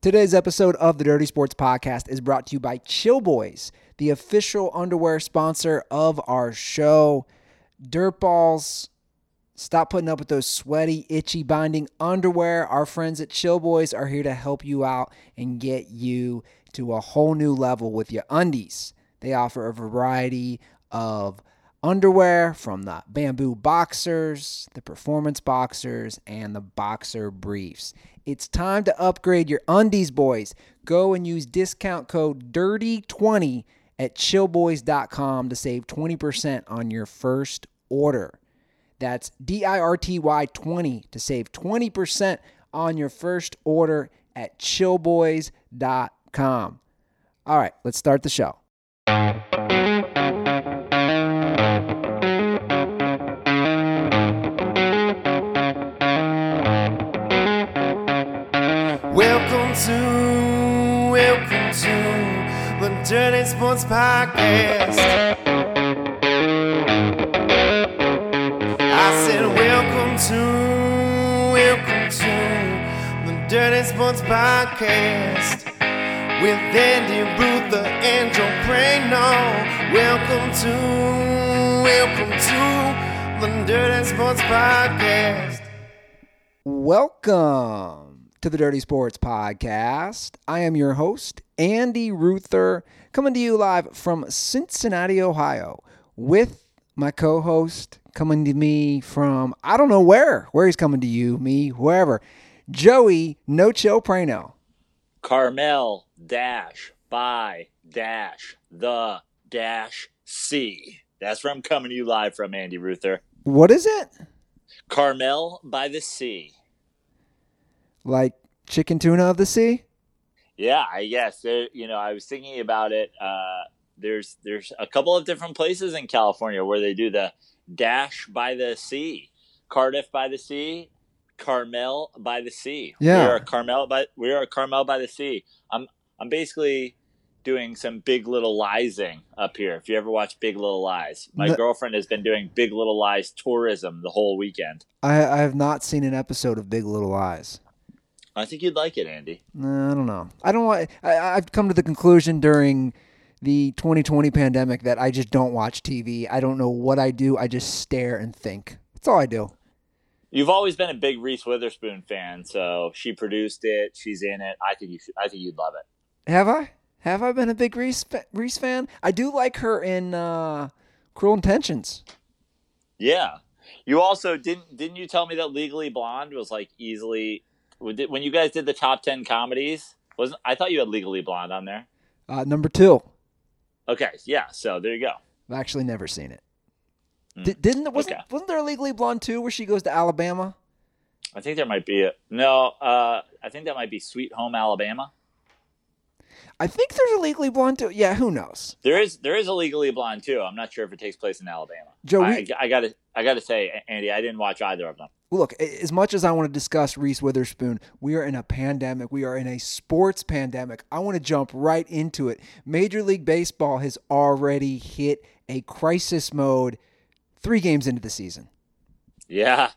Today's episode of the Dirty Sports Podcast is brought to you by Chill Boys, the official underwear sponsor of our show. Dirtballs, stop putting up with those sweaty, itchy binding underwear. Our friends at Chill Boys are here to help you out and get you to a whole new level with your undies. They offer a variety of underwear from the bamboo boxers, the performance boxers, and the boxer briefs. It's time to upgrade your undies, boys. Go and use discount code DIRTY20 at chillboys.com to save 20% on your first order. That's D I R T Y 20 to save 20% on your first order at chillboys.com. All right, let's start the show. To, welcome to the Dirty Sports Podcast. I said, welcome to, welcome to the Dirty Sports Podcast with Andy Ruther and Joe Prano. Welcome to, welcome to the Dirty Sports Podcast. Welcome to the Dirty Sports Podcast. I am your host, Andy Ruther, coming to you live from Cincinnati, Ohio, with my co host coming to me from I don't know where, where he's coming to you, me, wherever. Joey No Chill Prano. Carmel dash by dash the dash C. That's where I'm coming to you live from, Andy Ruther. What is it? Carmel by the sea. Like chicken tuna of the sea? Yeah, I guess. There, you know, I was thinking about it. Uh, there's there's a couple of different places in California where they do the dash by the sea, Cardiff by the sea, Carmel by the sea. Yeah. we are Carmel by we are Carmel by the sea. I'm I'm basically doing some Big Little Liesing up here. If you ever watch Big Little Lies, my No. girlfriend has been doing Big Little Lies tourism the whole weekend. I, I have not seen an episode of Big Little Lies. I think you'd like it, Andy. No, I don't know. I don't want. I, I've come to the conclusion during the 2020 pandemic that I just don't watch TV. I don't know what I do. I just stare and think. That's all I do. You've always been a big Reese Witherspoon fan, so she produced it. She's in it. I think you should. I think you'd love it. Have I? Have I been a big Reese Reese fan? I do like her in uh, Cruel Intentions. Yeah. You also didn't didn't you tell me that Legally Blonde was like easily when you guys did the top ten comedies? Wasn't I thought you had Legally Blonde on there? Uh, number two. Okay, yeah. So there you go. I've actually never seen it. Di- didn't wasn't Okay. wasn't there a Legally Blonde two where she goes to Alabama? I think there might be a no. Uh, I think that might be Sweet Home Alabama. I think there's a Legally Blonde two. Yeah, who knows? There is there is a Legally Blonde too. I'm not sure if it takes place in Alabama. Joe, I, I gotta I gotta say, Andy, I didn't watch either of them. Look, as much as I want to discuss Reese Witherspoon, we are in a pandemic. We are in a sports pandemic. I want to jump right into it. Major League Baseball has already hit a crisis mode three games into the season. Yeah,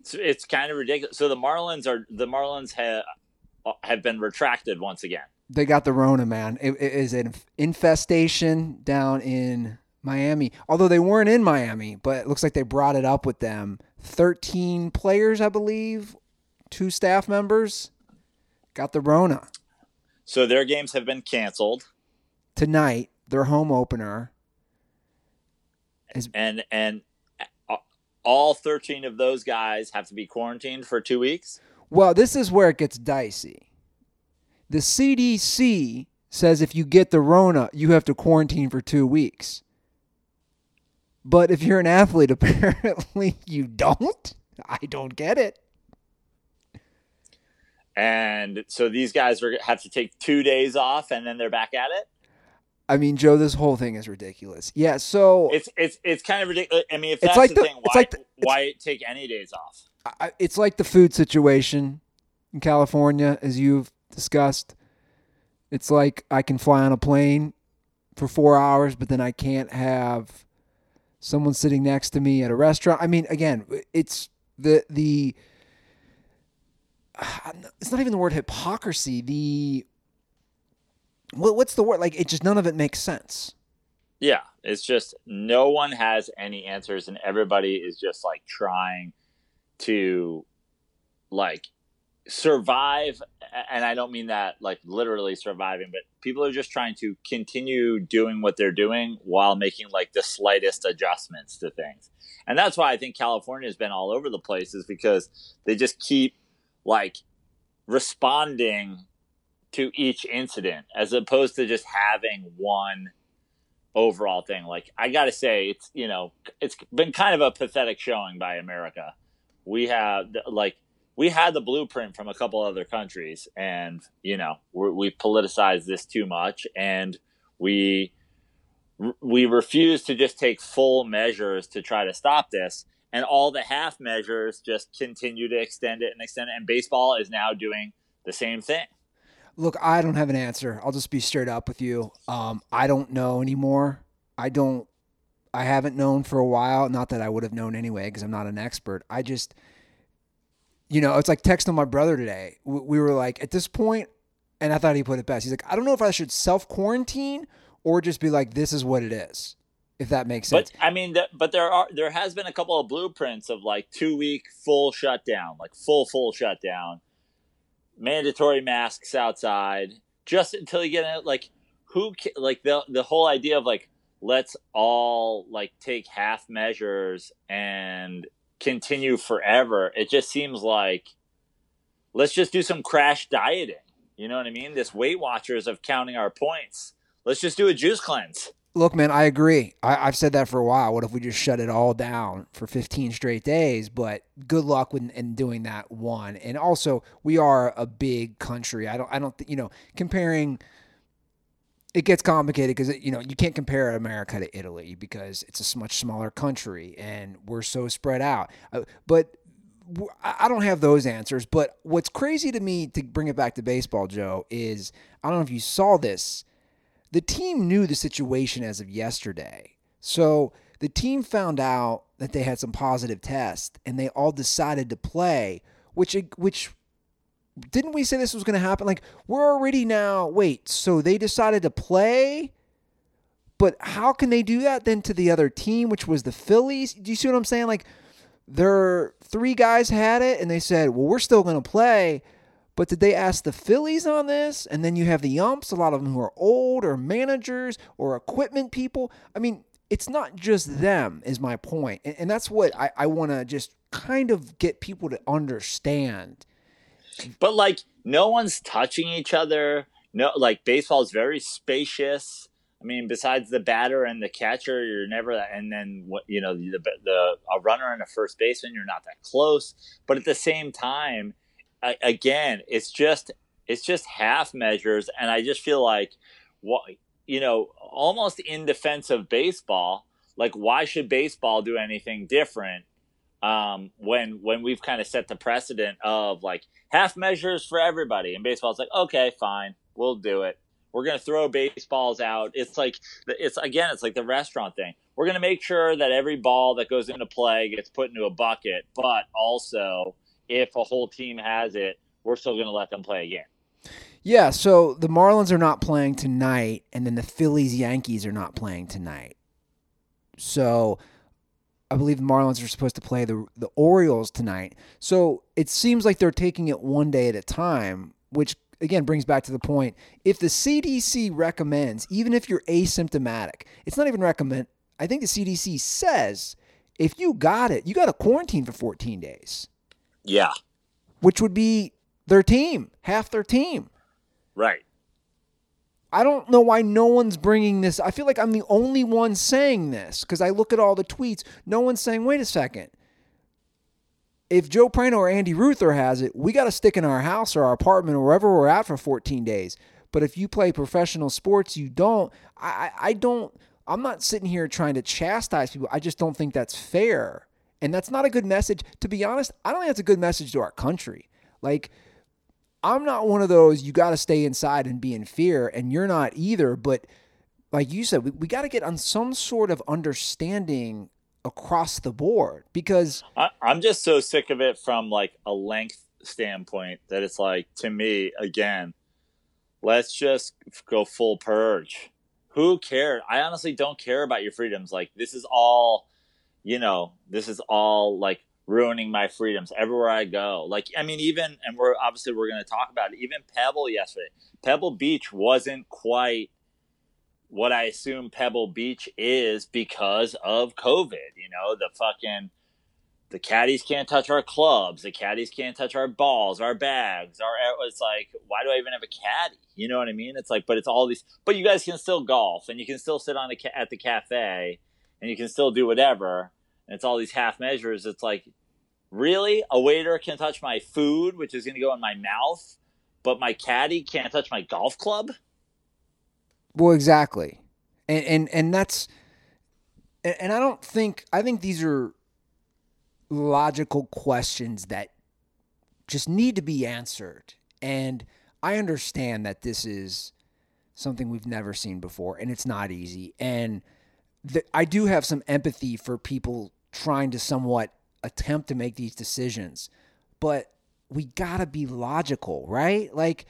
it's, it's kind of ridiculous. So the Marlins are the Marlins have uh, have been retracted once again. They got the Rona, man. It, it is an infestation down in Miami. Although they weren't in Miami, but it looks like they brought it up with them. 13 players, I believe, two staff members got the Rona. So their games have been canceled, Tonight, their home opener. Is- and and all 13 of those guys have to be quarantined for two weeks. Well, this is where it gets dicey. The CDC says if you get the Rona, you have to quarantine for two weeks. But if you're an athlete, apparently you don't. I don't get it. And so these guys are have to take two days off, and then they're back at it. I mean, Joe, this whole thing is ridiculous. Yeah, so It's it's it's kind of ridiculous. I mean, if It's that's like the, the- thing, it's why like the- why take any days off? I, it's like the food situation in California, as you've discussed. It's like I can fly on a plane for four hours, but then I can't have someone sitting next to me at a restaurant. I mean, again, it's the the it's not even the word hypocrisy. The what, what's the word? Like it just none of it makes sense. Yeah, it's just no one has any answers, and everybody is just like trying to like survive. And I don't mean that like literally surviving, but people are just trying to continue doing what they're doing while making like the slightest adjustments to things. And that's why I think California has been all over the place, is because they just keep like responding to each incident as opposed to just having one overall thing. Like I got to say, it's you know, it's been kind of a pathetic showing by America. We have like we had the blueprint from a couple other countries, and you know, we politicized this too much, and we we refuse to just take full measures to try to stop this. And all the half measures just continue to extend it and extend it. And baseball is now doing the same thing. Look, I don't have an answer. I'll just be straight up with you. Um, I don't know anymore. I don't. I haven't known for a while. Not that I would have known anyway, because I'm not an expert. I just, you know, it's like texting my brother today. We were like, at this point, and I thought he put it best. He's like, I don't know if I should self quarantine or just be like, this is what it is. If that makes sense. But I mean, the, but there are there has been a couple of blueprints of like two week full shutdown, like full full shutdown mandatory masks outside just until you get it like who like the the whole idea of like let's all like take half measures and continue forever it just seems like let's just do some crash dieting you know what i mean this weight watchers of counting our points let's just do a juice cleanse Look, man, I agree. I, have said that for a while. What if we just shut it all down for 15 straight days? But good luck with in doing that one. And also, we are a big country. I don't, I don't, you know, comparing. It gets complicated because you know you can't compare America to Italy because it's a much smaller country and we're so spread out. Uh, but I don't have those answers. But what's crazy to me to bring it back to baseball, Joe, is I don't know if you saw this the team knew the situation as of yesterday. So the team found out that they had some positive tests and they all decided to play, which which didn't we say this was going to happen? Like we're already now, wait, so they decided to play? But how can they do that then to the other team, which was the Phillies? Do you see what I'm saying? Like their three guys had it and they said, "Well, we're still going to play." But did they ask the Phillies on this? And then you have the umps, a lot of them who are old or managers or equipment people. I mean, it's not just them, is my point. And, and that's what I, I want to just kind of get people to understand. But like, no one's touching each other. No, like, baseball is very spacious. I mean, besides the batter and the catcher, you're never, and then what you know, the the a runner and a first baseman, you're not that close. But at the same time, again, it's just it's just half measures, and I just feel like what you know, almost in defense of baseball. Like, why should baseball do anything different um, when when we've kind of set the precedent of like half measures for everybody? And baseball's like, okay, fine, we'll do it. We're gonna throw baseballs out. It's like it's again, it's like the restaurant thing. We're gonna make sure that every ball that goes into play gets put into a bucket, but also if a whole team has it, we're still going to let them play again. Yeah, so the Marlins are not playing tonight, and then the Phillies Yankees are not playing tonight. So I believe the Marlins are supposed to play the the Orioles tonight. So it seems like they're taking it one day at a time, which again brings back to the point. If the CDC recommends, even if you're asymptomatic, it's not even recommend. I think the CDC says if you got it, you got to quarantine for 14 days. Yeah. Which would be their team, half their team. Right. I don't know why no one's bringing this. I feel like I'm the only one saying this because I look at all the tweets. No one's saying, wait a second. If Joe Prano or Andy Ruther has it, we got to stick in our house or our apartment or wherever we're at for 14 days. But if you play professional sports, you don't. I, I don't. I'm not sitting here trying to chastise people. I just don't think that's fair. And that's not a good message. To be honest, I don't think that's a good message to our country. Like, I'm not one of those, you got to stay inside and be in fear, and you're not either. But like you said, we, we got to get on some sort of understanding across the board because I, I'm just so sick of it from like a length standpoint that it's like to me again, let's just go full purge. Who cares? I honestly don't care about your freedoms. Like this is all, you know, this is all like ruining my freedoms everywhere I go. Like I mean, even and we're obviously we're going to talk about it. Even Pebble yesterday, Pebble Beach wasn't quite what I assume Pebble Beach is because of COVID. You know, the fucking the caddies can't touch our clubs, the caddies can't touch our balls, our bags, our it's like, why do I even have a caddy? You know what I mean? It's like, but it's all these, but you guys can still golf and you can still sit on the at the cafe and you can still do whatever. And it's all these half measures. It's like, really, a waiter can touch my food, which is going to go in my mouth, but my caddy can't touch my golf club. Well, exactly, and and and that's, and I don't think I think these are logical questions that just need to be answered. And I understand that this is something we've never seen before and it's not easy. And th- I do have some empathy for people trying to somewhat attempt to make these decisions. But we got to be logical, right? Like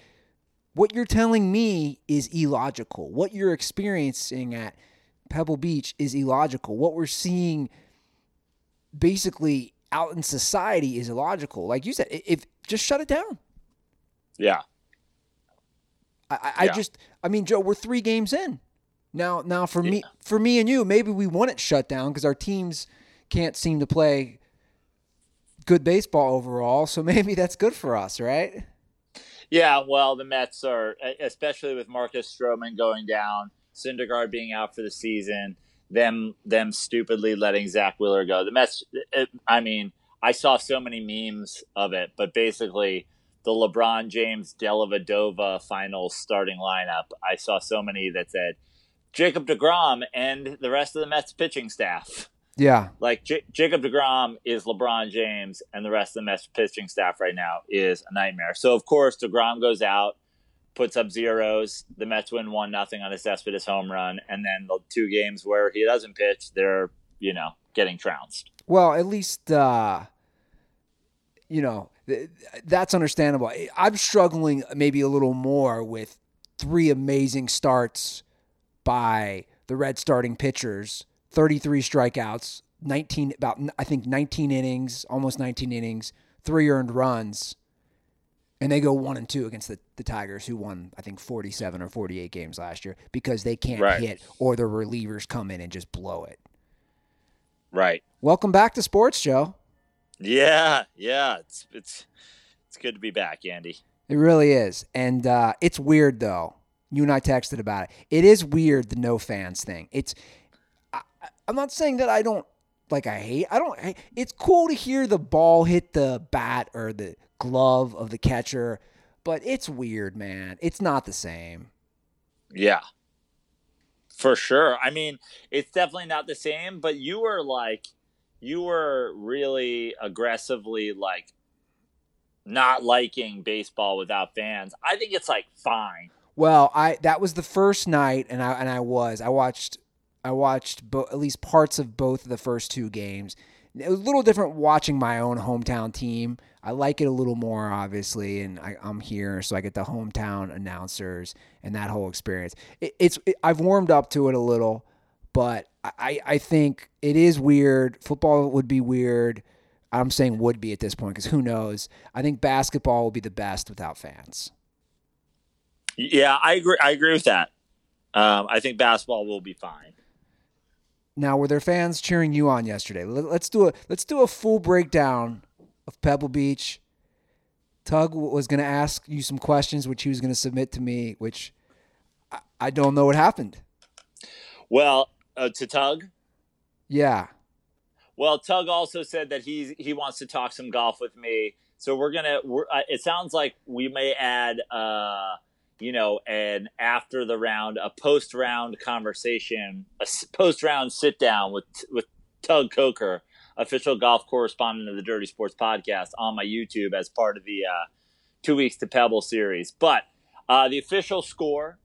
what you're telling me is illogical. What you're experiencing at Pebble Beach is illogical. What we're seeing basically out in society is illogical. Like you said, if just shut it down. Yeah. I, I yeah. just, I mean, Joe, we're three games in now. Now for yeah. me, for me and you, maybe we want it shut down because our teams can't seem to play good baseball overall. So maybe that's good for us, right? Yeah. Well, the Mets are, especially with Marcus Stroman going down, Syndergaard being out for the season them them stupidly letting Zack Wheeler go. The Mets. It, I mean, I saw so many memes of it, but basically the LeBron James Dellavedova final starting lineup. I saw so many that said Jacob Degrom and the rest of the Mets pitching staff. Yeah, like J- Jacob Degrom is LeBron James, and the rest of the Mets pitching staff right now is a nightmare. So of course Degrom goes out puts up zeros. The Mets win one nothing on a Cespedes home run, and then the two games where he doesn't pitch, they're you know getting trounced. Well, at least uh, you know that's understandable. I'm struggling maybe a little more with three amazing starts by the Red starting pitchers, 33 strikeouts, 19 about I think 19 innings, almost 19 innings, three earned runs and they go one and two against the, the Tigers, who won I think forty seven or forty eight games last year because they can't right. hit or the relievers come in and just blow it. Right. Welcome back to sports, Joe. Yeah, yeah, it's it's it's good to be back, Andy. It really is, and uh, it's weird though. You and I texted about it. It is weird the no fans thing. It's I'm not saying that I don't like I hate. I don't. It's cool to hear the ball hit the bat or the glove of the catcher, but it's weird, man. It's not the same. Yeah. For sure. I mean, it's definitely not the same, but you were like you were really aggressively like not liking baseball without fans. I think it's like fine. Well, I that was the first night and I and I was. I watched I watched bo- at least parts of both of the first two games. It was a little different watching my own hometown team I like it a little more, obviously, and I, am here, so I get the hometown announcers and that whole experience. It, it's it, I've warmed up to it a little, but I, I think it is weird. Football would be weird. I'm saying would be at this point because who knows? I think basketball will be the best without fans. Yeah, I agree. I agree with that. Um, I think basketball will be fine. Now, were there fans cheering you on yesterday? Let's do a let's do a full breakdown of Pebble Beach. Tug was going to ask you some questions, which he was going to submit to me, which I, I don't know what happened. Well, uh, to Tug? Yeah. Well, Tug also said that he he wants to talk some golf with me. So we're gonna. We're, uh, it sounds like we may add, uh, you know, an after the round, a post round conversation, a post round sit down with with Tug Coker official golf correspondent of the Dirty Sports Podcast on my YouTube as part of the uh, Two Weeks to Pebble series. But uh, the official score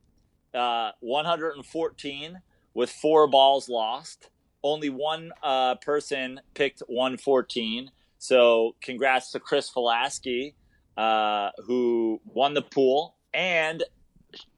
uh, 114 with four balls lost. Only one uh, person picked 114. So congrats to Chris Falasky uh, who won the pool, and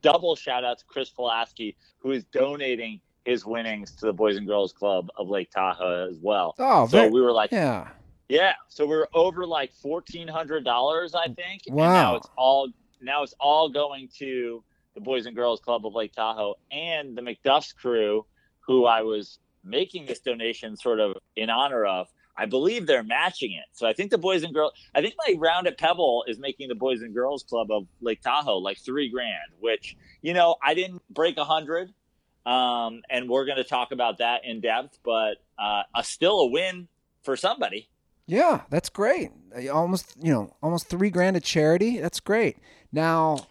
double shout out to Chris Pulaski, who is donating his winnings to the Boys and Girls Club of Lake Tahoe as well. Oh, so very, we were like, yeah. yeah, so we are over like fourteen hundred dollars, I think. And Wow. now it's all now it's all going to the Boys and Girls Club of Lake Tahoe and the McDuff's crew, who I was making this donation sort of in honor of. I believe they're matching it. So I think the Boys and Girls I think my round at Pebble is making the Boys and Girls Club of Lake Tahoe like three grand, which, you know, I didn't break a hundred. Um, and we're gonna talk about that in depth, but uh, a still a win for somebody. Yeah, that's great. Uh, Almost, you know, almost three grand of charity. That's great. Now,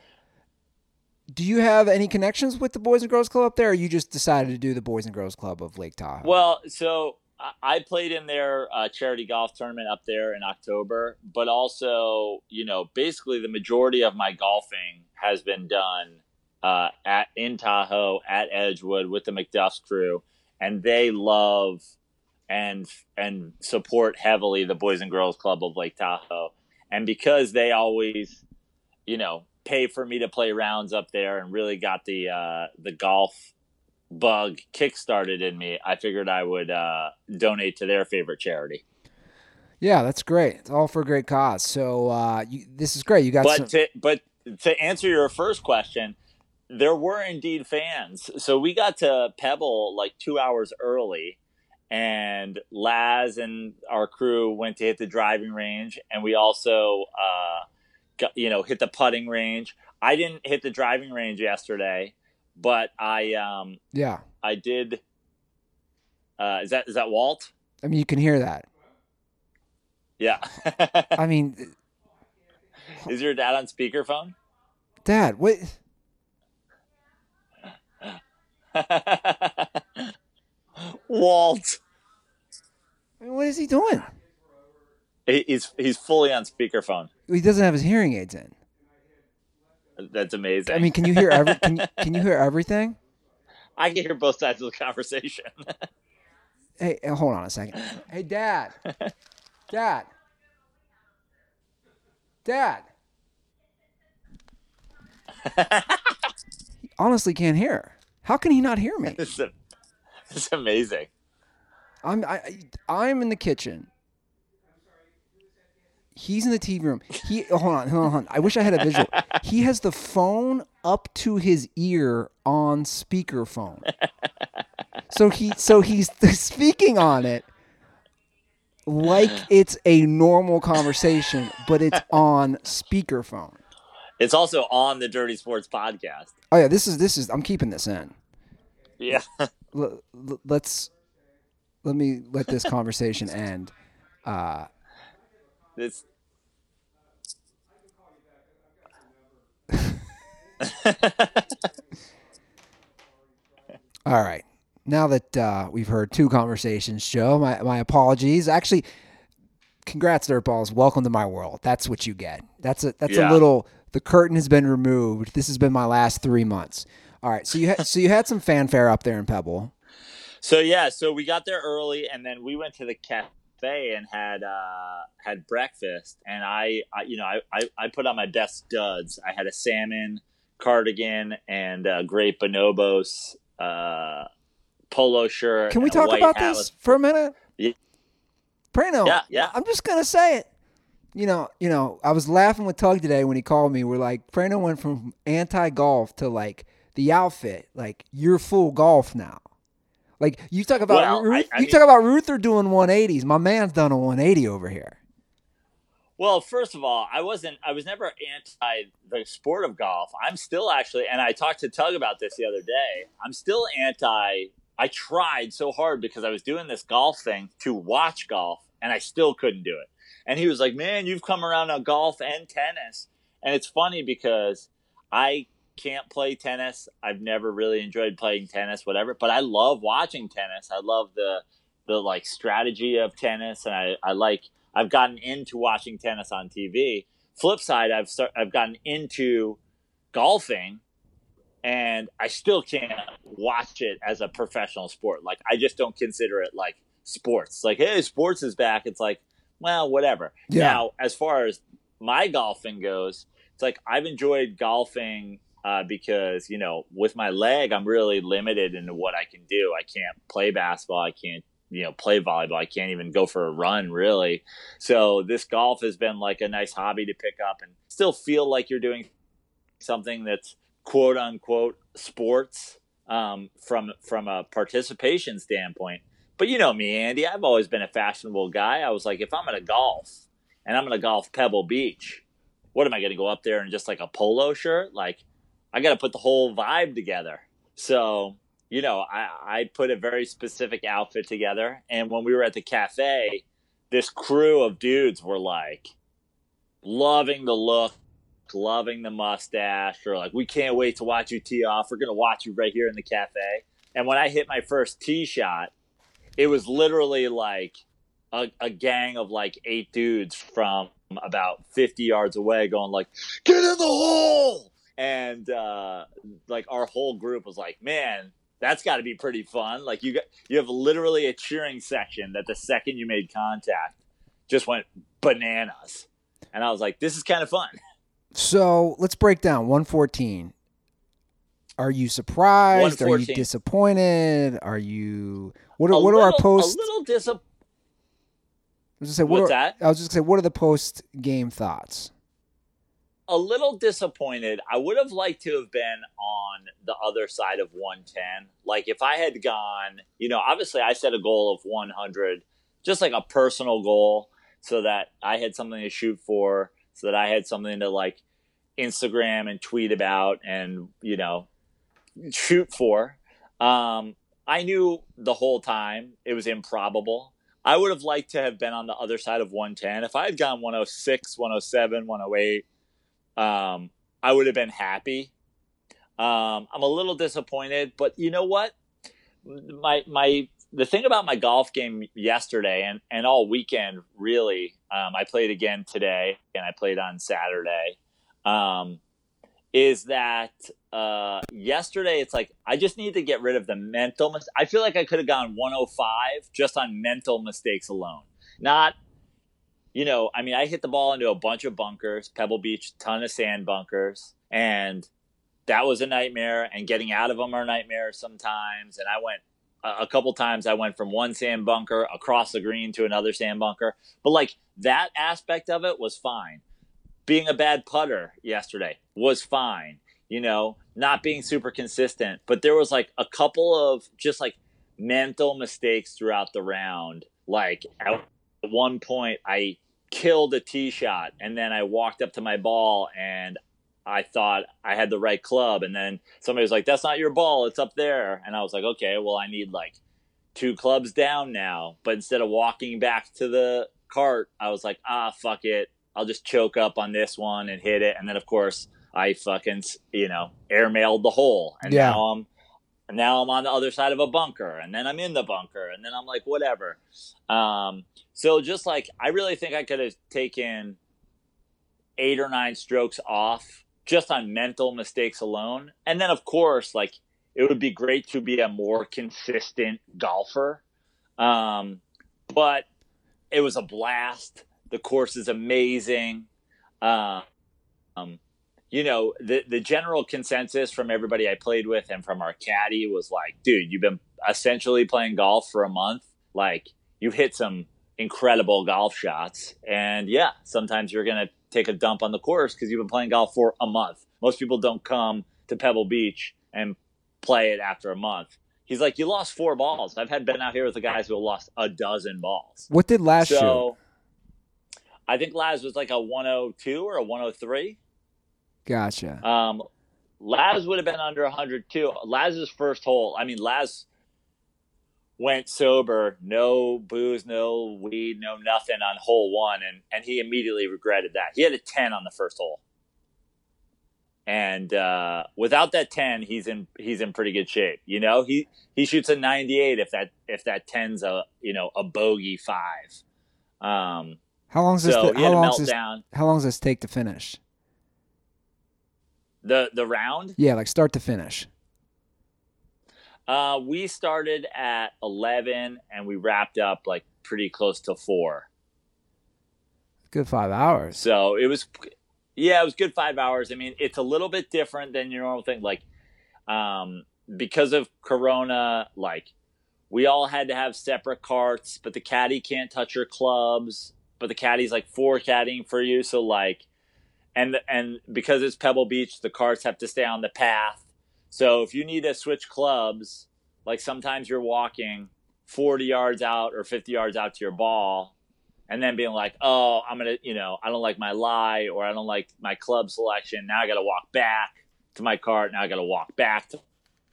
do you have any connections with the Boys and Girls Club up there, or you just decided to do the Boys and Girls Club of Lake Tahoe? Well, so I- played in their uh, charity golf tournament up there in October, but also, you know, basically the majority of my golfing has been done uh, at in Tahoe at Edgewood with the McDuff's crew, and they love and and support heavily the Boys and Girls Club of Lake Tahoe, and because they always, you know, pay for me to play rounds up there and really got the uh, the golf bug kickstarted in me, I figured I would uh, donate to their favorite charity. yeah, that's great. It's all for a great cause. So uh, you, this is great. You got some. But to, but to answer your first question, there were indeed fans. So we got to Pebble like two hours early, and Laz and our crew went to hit the driving range, and we also, uh, got, you know, hit the putting range. I didn't hit the driving range yesterday, but I um, yeah, I did. Uh, is that is that Walt? I mean, you can hear that. Yeah. I mean, is your dad on speakerphone? Dad, what? Walt. What is he doing? He- He's he's fully on speakerphone. He doesn't have his hearing aids in. That's amazing. I mean, can you hear every? Can, can you hear everything? I can hear both sides of the conversation. Hey, hold on a second. Hey, Dad. Dad. Dad. He honestly can't hear. How can he not hear me? it's, amazing. I'm I, I- I'm in the kitchen. He's in the TV room. He oh, hold on, hold on, hold on. I wish I had a visual. He has the phone up to his ear on speakerphone. So he so he's speaking on it like it's a normal conversation, but it's on speakerphone. It's also on the Dirty Sports podcast. Oh yeah, this is this is I'm keeping this in. Yeah. Let's let me let this conversation end. Uh, It's All right. Now that uh, we've heard two conversations, Joe, my, my apologies. Actually, congrats, Dirtballs. Welcome to my world. That's what you get. That's a that's Yeah. a little. The curtain has been removed. This has been my last three months. All right. So you had so you had some fanfare up there in Pebble. so yeah. So we got there early, and then we went to the cafe and had uh, had breakfast. And I, I you know, I, I I put on my best duds. I had a salmon cardigan and a great bonobos uh, polo shirt. Can we talk about this for a minute? Yeah. Prano. Yeah, yeah. I'm just gonna say it. You know, you know, I was laughing with Tug today when he called me. We're like, Prano went from anti golf to like the outfit. Like you're full golf now. Like you talk about Well, Ruth, I- I you mean- talk about Ruther doing 180s. My man's done a 180 over here. Well, first of all, I wasn't. I was never anti the sport of golf. I'm still actually, and I talked to Tug about this the other day. I'm still anti. I tried so hard because I was doing this golf thing to watch golf, and I still couldn't do it. And he was like, "Man, you've come around on golf and tennis." And it's funny because I can't play tennis. I've never really enjoyed playing tennis, whatever. But I love watching tennis. I love the the like strategy of tennis, and I I like I've gotten into watching tennis on TV. Flip side, I've start, I've gotten into golfing, and I still can't watch it as a professional sport. Like I just don't consider it like sports. Like hey, sports is back. It's like well, whatever. Yeah. Now, as far as my golfing goes, it's like I've enjoyed golfing uh, because you know with my leg I'm really limited into what I can do. I can't play basketball. I can't you know play volleyball. I can't even go for a run really. So this golf has been like a nice hobby to pick up and still feel like you're doing something that's quote unquote sports um, from from a participation standpoint. But you know me, Andy. I've always been a fashionable guy. I was like, if I'm to golf and I'm to golf Pebble Beach, what am I to go up there in just like a polo shirt? Like, I got to put the whole vibe together. So, you know, I, I put a very specific outfit together. And when we were at the cafe, this crew of dudes were like loving the look, loving the mustache, or like, we can't wait to watch you tee off. We're going to watch you right here in the cafe. And when I hit my first tee shot, it was literally like a, a gang of like eight dudes from about 50 yards away going like, get in the hole. And uh, like our whole group was like, man, that's got to be pretty fun. Like you got, you have literally a cheering section that the second you made contact just went bananas. And I was like, this is kind of fun. So let's break down 114. Are you surprised? Are you disappointed? Are you what? Are, A what are our little- post? A little disappointed. I was just say what What's are, that? I was just gonna say what are the post game thoughts? A little disappointed. I would have liked to have been on the other side of 110. Like if I had gone, you know, obviously I set a goal of 100, just like a personal goal, so that I had something to shoot for, so that I had something to like Instagram and tweet about and, you know, shoot for. Um, I knew the whole time it was improbable. I would have liked to have been on the other side of 110. If I had gone 106, 107, 108, um, I would have been happy. Um, I'm a little disappointed, but you know what? My my the thing about my golf game yesterday and and all weekend really, um, I played again today and I played on Saturday. Um, is that uh, yesterday? It's like I just need to get rid of the mental. Mis- I feel like I could have gone 105 just on mental mistakes alone, not you know, I mean, I hit the ball into a bunch of bunkers, Pebble Beach, ton of sand bunkers, and that was a nightmare. And getting out of them are nightmares sometimes. And I went a, couple times. I went from one sand bunker across the green to another sand bunker, but like that aspect of it was fine. Being a bad putter yesterday was fine. You know, not being super consistent, but there was like a couple of just like mental mistakes throughout the round. Like at one point, I killed a tee shot and then I walked up to my ball and I thought I had the right club and then somebody was like that's not your ball it's up there. And I was like okay well I need like two clubs down now. But instead of walking back to the cart I was like ah fuck it. I'll just choke up on this one and hit it. And then of course I fucking you know airmailed the hole. And Yeah. now I'm and now I'm on the other side of a bunker and then I'm in the bunker and then I'm like whatever um so just like I really think I could have taken eight or nine strokes off just on mental mistakes alone. And then of course, like it would be great to be a more consistent golfer. Um, but it was a blast. The course is amazing. Uh, um, you know, the the general consensus from everybody I played with and from our caddy was like, dude, you've been essentially playing golf for a month. Like you've hit some incredible golf shots. And yeah, sometimes you're going to take a dump on the course because you've been playing golf for a month. Most people don't come to Pebble Beach and play it after a month. He's like, you lost four balls. I've had been out here with the guys who have lost a dozen balls. What did last shoot? So I think Laz was like a 102 or a 103. Gotcha. Um, Laz would have been under 100 too. Laz's first hole, I mean, Laz went sober, no booze, no weed, no nothing on hole one, and and he immediately regretted that. He had a 10 on the first hole, and uh, without that 10, he's in he's in pretty good shape. You know, he he shoots a 98 if that if that 10's a you know a bogey five. Um, How long does this? so he how long does this? How long does this take to finish? The the round. Yeah, like start to finish. Uh, we started at 11 and we wrapped up like pretty close to four. Good five hours. So it was, yeah, it was good five hours. I mean, it's a little bit different than your normal thing. Like, um, because of Corona, like we all had to have separate carts, but the caddy can't touch your clubs. But the caddy's like four caddying for you, so like, and and because it's Pebble Beach, the carts have to stay on the path. So if you need to switch clubs, like sometimes you're walking 40 yards out or 50 yards out to your ball, and then being like, oh, I'm gonna, you know, I don't like my lie or I don't like my club selection. Now I got to walk back to my cart. Now I got to walk back to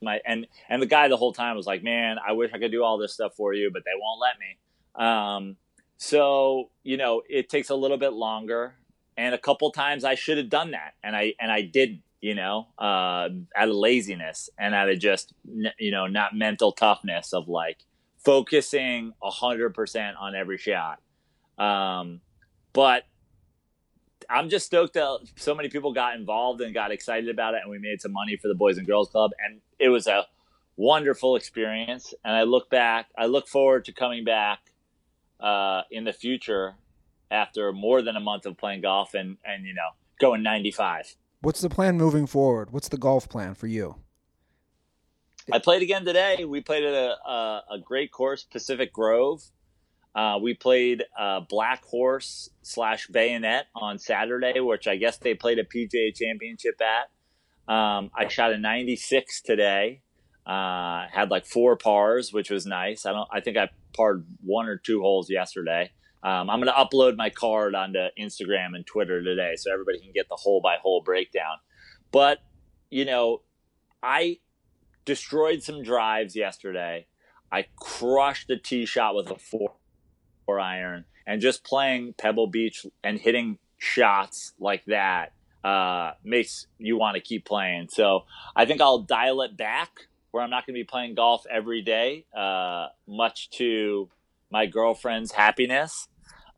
my and and the guy the whole time was like, man, I wish I could do all this stuff for you, but they won't let me. Um, so you know, it takes a little bit longer, and a couple times I should have done that, and I and I didn't. You know, uh, out of laziness and out of just you know not mental toughness of like focusing hundred percent on every shot. Um, but I'm just stoked that so many people got involved and got excited about it, and we made some money for the Boys and Girls Club, and it was a wonderful experience. And I look back, I look forward to coming back uh, in the future after more than a month of playing golf and and you know going 95. What's the plan moving forward? What's the golf plan for you? I played again today. We played at a, a, a great course, Pacific Grove. Uh, we played uh, Black Horse slash Bayonet on Saturday, which I guess they played a PGA Championship at. Um, I shot a 96 today. Uh, had like four pars, which was nice. I don't. I think I parred one or two holes yesterday. Um, I'm going to upload my card onto Instagram and Twitter today, so everybody can get the hole by hole breakdown. But you know, I destroyed some drives yesterday. I crushed the tee shot with a four four iron, and just playing Pebble Beach and hitting shots like that uh, makes you want to keep playing. So I think I'll dial it back where I'm not going to be playing golf every day, uh, much to my girlfriend's happiness.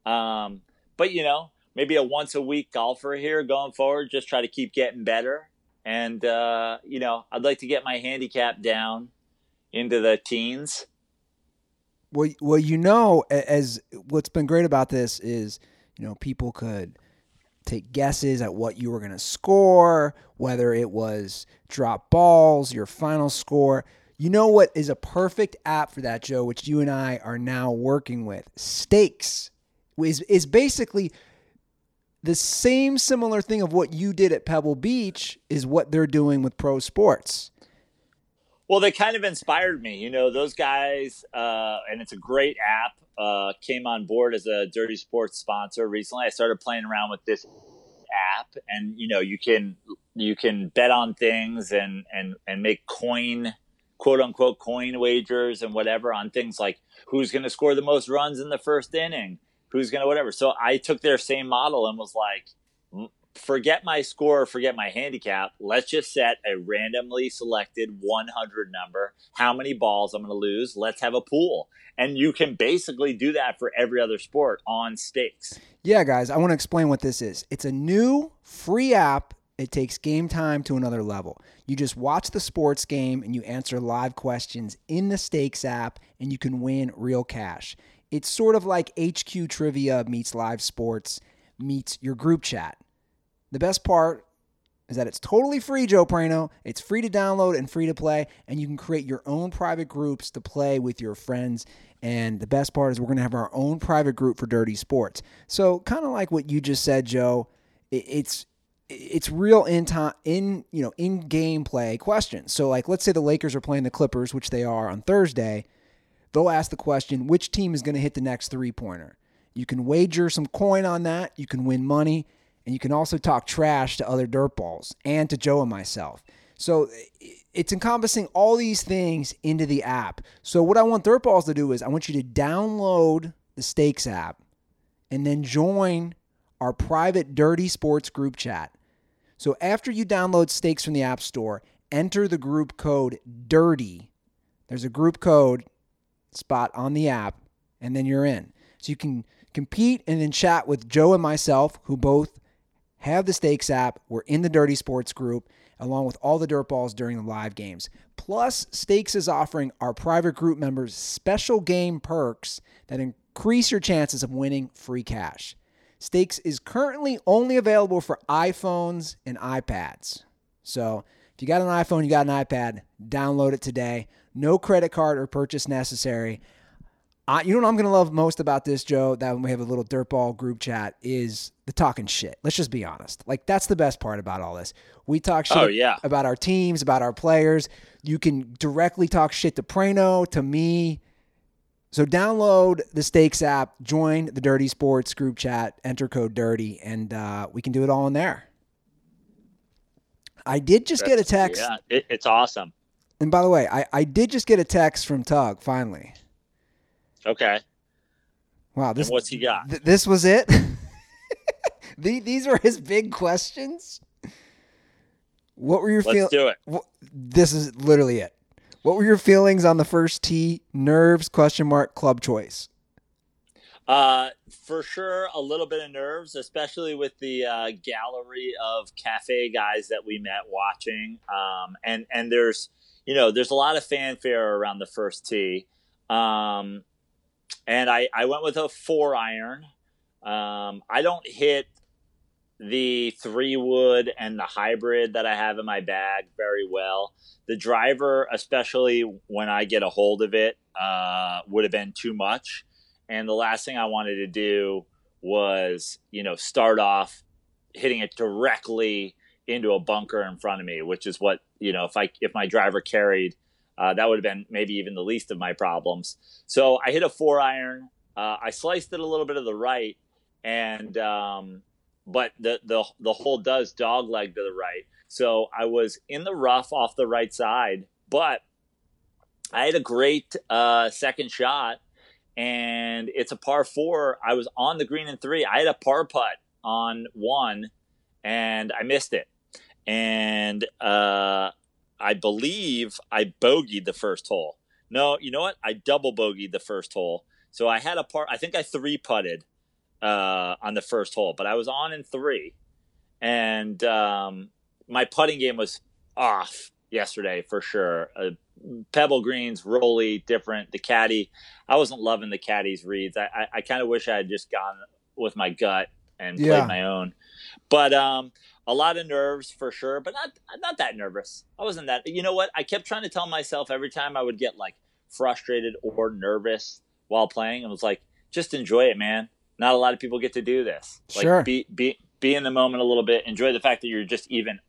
Um, but you know, maybe a once a week golfer here going forward. Just try to keep getting better, and uh, you know, I'd like to get my handicap down into the teens. Well, well, you know, as what's been great about this is, you know, people could take guesses at what you were going to score, whether it was drop balls, your final score. You know what is a perfect app for that, Joe, which you and I are now working with? Stakes is is basically the same similar thing of what you did at Pebble Beach is what they're doing with pro sports. Well, they kind of inspired me. You know, those guys, uh, and it's a great app. Uh, came on board as a Dirty Sports sponsor recently. I started playing around with this app, and you know, you can you can bet on things and and and make coin quote unquote coin wagers and whatever on things like who's going to score the most runs in the first inning, who's going to whatever. So I took their same model and was like, mm, forget my score, forget my handicap. Let's just set a randomly selected 100 number. How many balls I'm going to lose? Let's have a pool. And you can basically do that for every other sport on stakes. Yeah, guys, I want to explain what this is. It's a new free app. It takes game time to another level. You just watch the sports game and you answer live questions in the stakes app, and you can win real cash. It's sort of like HQ Trivia meets live sports meets your group chat. The best part is that it's totally free, Joe Prano. It's free to download and free to play, and you can create your own private groups to play with your friends. And the best part is we're going to have our own private group for Dirty Sports. So, kind of like what you just said, Joe, it's it's real in time in you know in gameplay questions. So, like let's say the Lakers are playing the Clippers, which they are on Thursday. They'll ask the question, which team is going to hit the next three pointer? You can wager some coin on that. You can win money and you can also talk trash to other dirtballs and to Joe and myself. So it's encompassing all these things into the app. So what I want dirtballs to do is I want you to download the Stakes app and then join our private Dirty Sports group chat. So after you download Stakes from the App Store, enter the group code DIRTY. There's a group code spot on the app, and then you're in. So you can compete and then chat with Joe and myself, who both have the Stakes app. We're in the Dirty Sports group along with all the dirt balls during the live games. Plus, Stakes is offering our private group members special game perks that increase your chances of winning free cash. Stakes is currently only available for iPhones and iPads. So if you got an iPhone, you got an iPad, download it today. No credit card or purchase necessary. Uh, you know what I'm gonna love most about this, Joe? That when we have a little dirtball group chat is the talking shit. Let's just be honest. Like that's the best part about all this. We talk shit Oh, yeah. about our teams, about our players. You can directly talk shit to Prano, to me. So download the Stakes app, join the Dirty Sports group chat, enter code Dirty, and uh, we can do it all in there. I did just get a text, Yeah, it, it's awesome. And by the way, I, I did just get a text from Tug. Finally, Okay. wow, And this what's he got? th- this was it. The- These were his big questions. What were your Let's feelings? do it. This is literally it. What were your feelings on the first tee? Nerves? Question mark. Club choice. Uh, for sure, a little bit of nerves, especially with the uh, gallery of cafe guys that we met watching. Um, and and there's you know there's a lot of fanfare around the first tee. Um, and I I went with a four iron. Um, I don't hit the three wood and the hybrid that I have in my bag very well. The driver, especially when I get a hold of it, uh, would have been too much. And the last thing I wanted to do was, you know, start off hitting it directly into a bunker in front of me, which is what, you know, if I if my driver carried, uh, that would have been maybe even the least of my problems. So I hit a four iron. Uh, I sliced it a little bit to the right, and um, but the the the hole does dog leg to the right. So I was in the rough off the right side, but I had a great uh, second shot, and it's a par four. I was on the green in three. I had a par putt on one, and I missed it. And uh, I believe I bogeyed the first hole. No, you know what? I double bogeyed the first hole. So I had a par. I think I three putted uh, on the first hole, but I was on in three, and um, my putting game was off yesterday for sure. Uh, pebble greens, rolly, different. The caddy, I wasn't loving the caddy's reads. I, I, I kind of wish I had just gone with my gut and played my own. But um, a lot of nerves for sure, but not not that nervous. I wasn't that. You know what? I kept trying to tell myself every time I would get like frustrated or nervous while playing, I was like, just enjoy it, man. Not a lot of people get to do this. Like, Sure. Be be be in the moment a little bit. Enjoy the fact that you're just even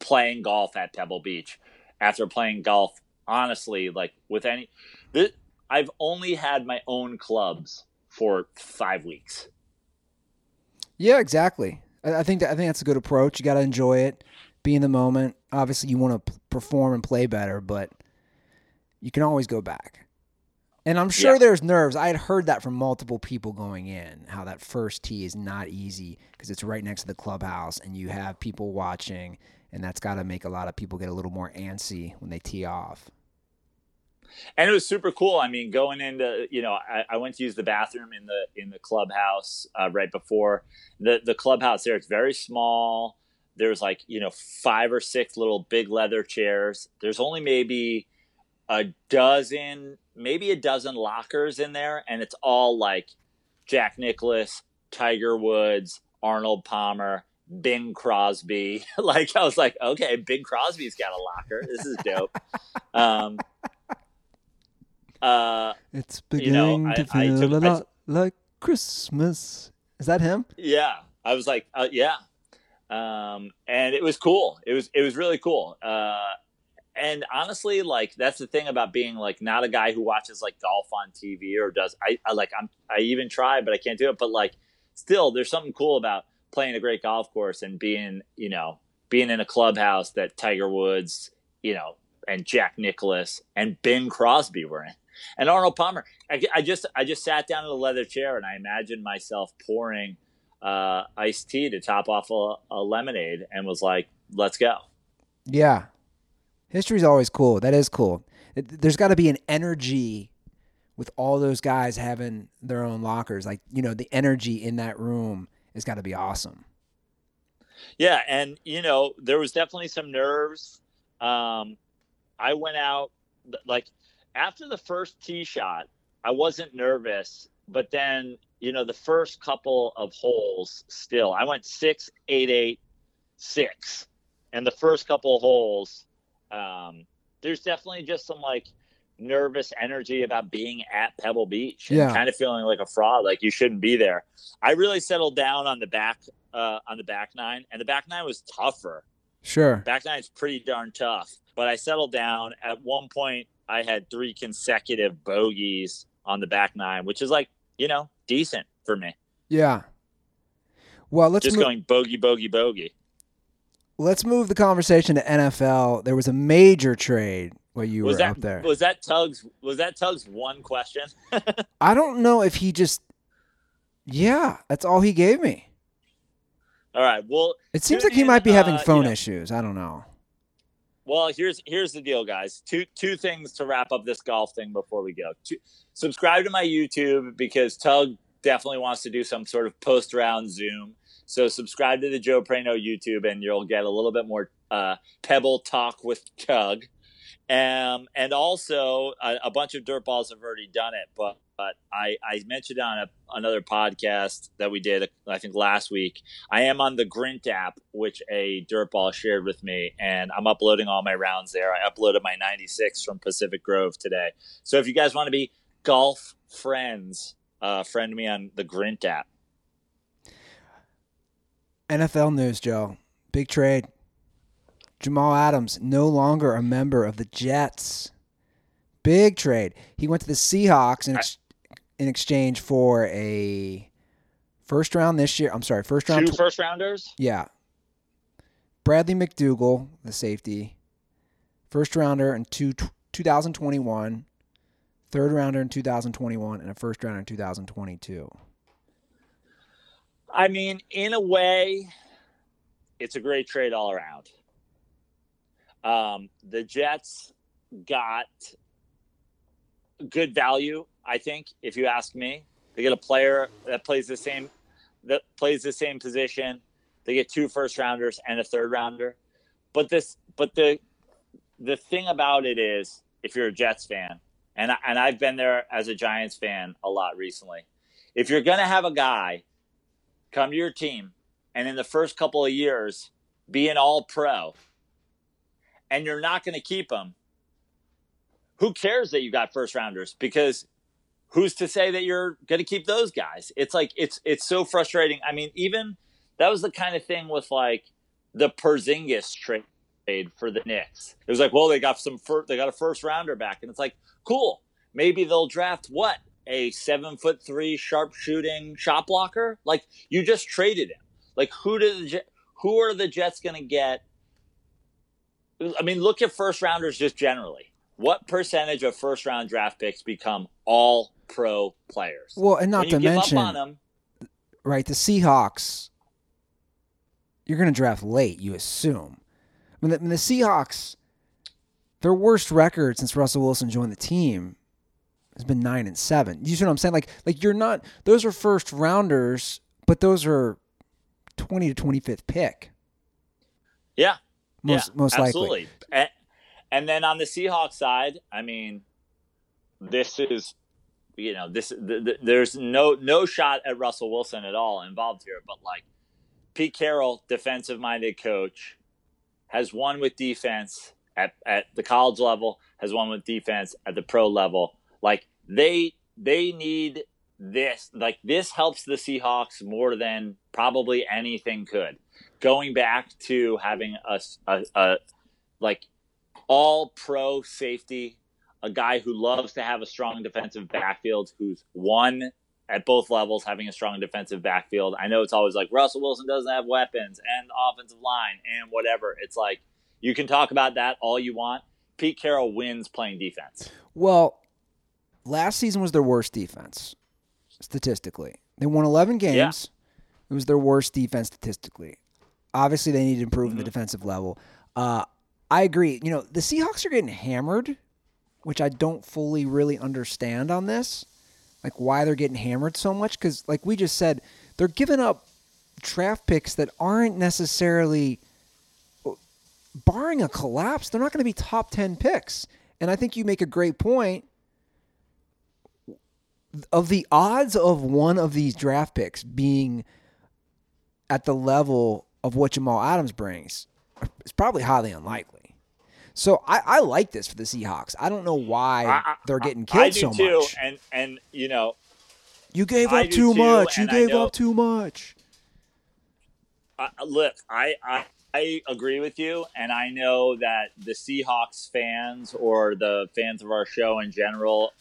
playing golf at Pebble Beach after playing golf. Honestly, like with any, this, I've only had my own clubs for five weeks. Yeah, exactly. I, think that, I think that's a good approach. You got to enjoy it, be in the moment. Obviously, you want to p- perform and play better, but you can always go back. And I'm sure Yeah. there's nerves. I had heard that from multiple people going in, how that first tee is not easy because it's right next to the clubhouse and you have people watching, and that's got to make a lot of people get a little more antsy when they tee off. And it was super cool. I mean, going into you know, I, I went to use the bathroom in the in the clubhouse uh, right before the the clubhouse. There, it's very small. There's like you know five or six little big leather chairs. There's only maybe a dozen, maybe a dozen lockers in there, and it's all like Jack Nicklaus, Tiger Woods, Arnold Palmer. Bing Crosby, like I was like, okay, Bing Crosby's got a locker. This is dope. um, uh, It's You know, beginning I- to I feel took- a I lot like Christmas. Is that him? yeah, I was like, uh, yeah, um, and it was cool. It was it was really cool. Uh, and honestly, like that's the thing about being like not a guy who watches like golf on TV or does I, I like I'm I even try, but I can't do it. But like still, there's something cool about playing a great golf course and being you know being in a clubhouse that Tiger Woods, you know, and Jack Nicklaus and Ben Crosby were in. And Arnold Palmer, I, I just I just sat down in a leather chair and I imagined myself pouring uh, iced tea to top off a, a lemonade and was like, "Let's go." Yeah. History's always cool. That is cool. It, there's got to be an energy with all those guys having their own lockers. Like, you know, the energy in that room has got to be awesome. Yeah, and you know there was definitely some nerves. Um, I went out like after the first tee shot, I wasn't nervous, but then you know the first couple of holes still i went six eight eight six and the first couple of holes um there's definitely just some like nervous energy about being at pebble beach and Yeah. kind of feeling like a fraud like you shouldn't be there i really settled down on the back uh on the back nine and the back nine was tougher Sure. back nine's pretty darn tough. But I settled down. At one point, I had three consecutive bogeys on the back nine, which is like you know decent for me. Yeah. Well, let's Just move, going bogey, bogey, bogey. let's move the conversation to NFL. There was a major trade while you Was were that up there. was that Tugs? Was that Tugs one question? I don't know if he just. Yeah, that's all he gave me. All right. Well, It seems like he in, might be having uh, you phone know- issues. I don't know. Well, here's here's the deal, guys. Two two things to wrap up this golf thing before we go. Two, subscribe to my YouTube because Tug definitely wants to do some sort of post round Zoom. So subscribe to the Joe Prano YouTube, and you'll get a little bit more uh, Pebble talk with Tug. Um, and also, a, a bunch of dirt balls have already done it, but but I, I mentioned on a, another podcast that we did, I think last week. I am on the Grint app, which a dirtball shared with me, and I'm uploading all my rounds there. I uploaded my 96 from Pacific Grove today. So if you guys want to be golf friends, uh, friend me on the Grint app. NFL news, Joe. Big trade. Jamal Adams no longer a member of the Jets. Big trade. He went to the Seahawks in, ex- in exchange for a first round this year. I'm sorry, first round. Two tw- first rounders. yeah. Bradley McDougald, the safety, first rounder in two, 2021, third rounder in 2021, and a first rounder in 2022. I mean, in a way, it's a great trade all around. Um, the Jets got good value, I think, if you ask me. They get a player that plays the same that plays the same position. They get two first rounders and a third rounder. But this but the the thing about it is if you're a Jets fan, and I, and I've been there as a Giants fan a lot recently. If you're going to have a guy come to your team and in the first couple of years be an all pro and you're not going to keep him who cares that you got first rounders because who's to say that you're going to keep those guys it's like it's it's so frustrating i mean even that was the kind of thing with like the Porzingis trade for the Knicks. It was like, well, they got some fir- they got a first rounder back, and it's like, cool. Maybe they'll draft what a seven foot three sharp shooting shot blocker. Like you just traded him. Like who did the who are the Jets going to get? I mean, look at first rounders just generally. What percentage of first round draft picks become all pro players? Well, and not to mention, them, right? The Seahawks, you're going to draft late, you assume. When the, when the Seahawks, their worst record since Russell Wilson joined the team has been nine and seven. You see what I'm saying? Like, like you're not; those are first rounders, but those are twenty to twenty fifth pick. yeah, Most yeah, most likely. absolutely. And, and then on the Seahawks side, I mean, this is, you know, this th- th- there's no no shot at Russell Wilson at all involved here, but like Pete Carroll, defensive minded coach, has won with defense at, at the college level, has won with defense at the pro level. Like they they need this. Like this helps the Seahawks more than probably anything could. Going back to having a, a, a like all pro safety, a guy who loves to have a strong defensive backfield, who's won at both levels, having a strong defensive backfield. I know it's always like Russell Wilson doesn't have weapons and offensive line and whatever. It's like you can talk about that all you want. Pete Carroll wins playing defense. Well, last season was their worst defense statistically. They won 11 games. It was their worst defense statistically. Obviously, they need to improve in the defensive level. Uh, I agree. You know, the Seahawks are getting hammered, which I don't fully really understand on this. Like why they're getting hammered so much because, like we just said, they're giving up draft picks that aren't necessarily, uh, barring a collapse, they're not going to be top ten picks. And I think you make a great point of the odds of one of these draft picks being at the level of what Jamal Adams brings, it's probably highly unlikely. So I, I like this for the Seahawks. I don't know why I- I- they're getting killed I do so too, much. and and you know, You gave up too too, much. You gave know- up too much. I, look, I, I I agree with you, and I know that the Seahawks fans or the fans of our show in general,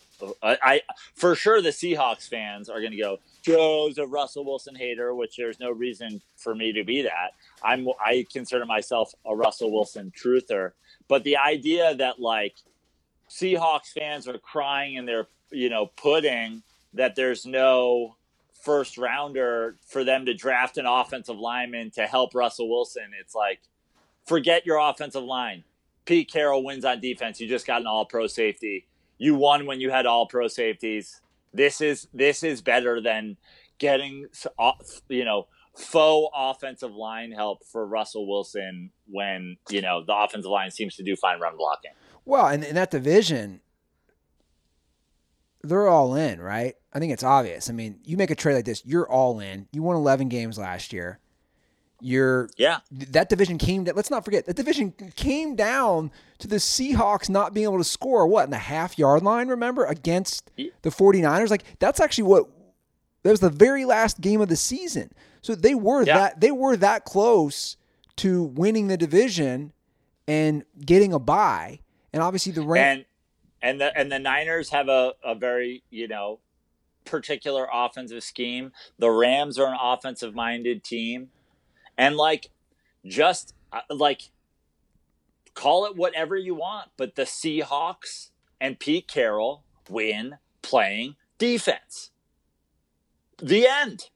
I, I for sure the Seahawks fans are going to go. Joe's a Russell Wilson hater, which there's no reason for me to be that. I'm I consider myself a Russell Wilson truther, but the idea that like Seahawks fans are crying in their you know pudding that there's no first rounder for them to draft an offensive lineman to help Russell Wilson. It's like, forget your offensive line. Pete Carroll wins on defense. You just got an all pro safety. You won when you had all pro safeties. This is this is better than getting you know faux offensive line help for Russell Wilson when you know the offensive line seems to do fine run blocking. Well, and in that division, they're all in, right? I think it's obvious. I mean, you make a trade like this, you're all in. You won 11 games last year. You're Yeah, that division came. Down let's not forget that division came down to the Seahawks not being able to score what in the half yard line. Remember against the 49ers, like that's actually what that was the very last game of the season. So they were Yeah. that they were that close to winning the division and getting a bye. And obviously the Rams. And the and the Niners have a, a very you know particular offensive scheme. The Rams are an offensive minded team, and like just uh, like call it whatever you want, but the Seahawks and Pete Carroll win playing defense. The end.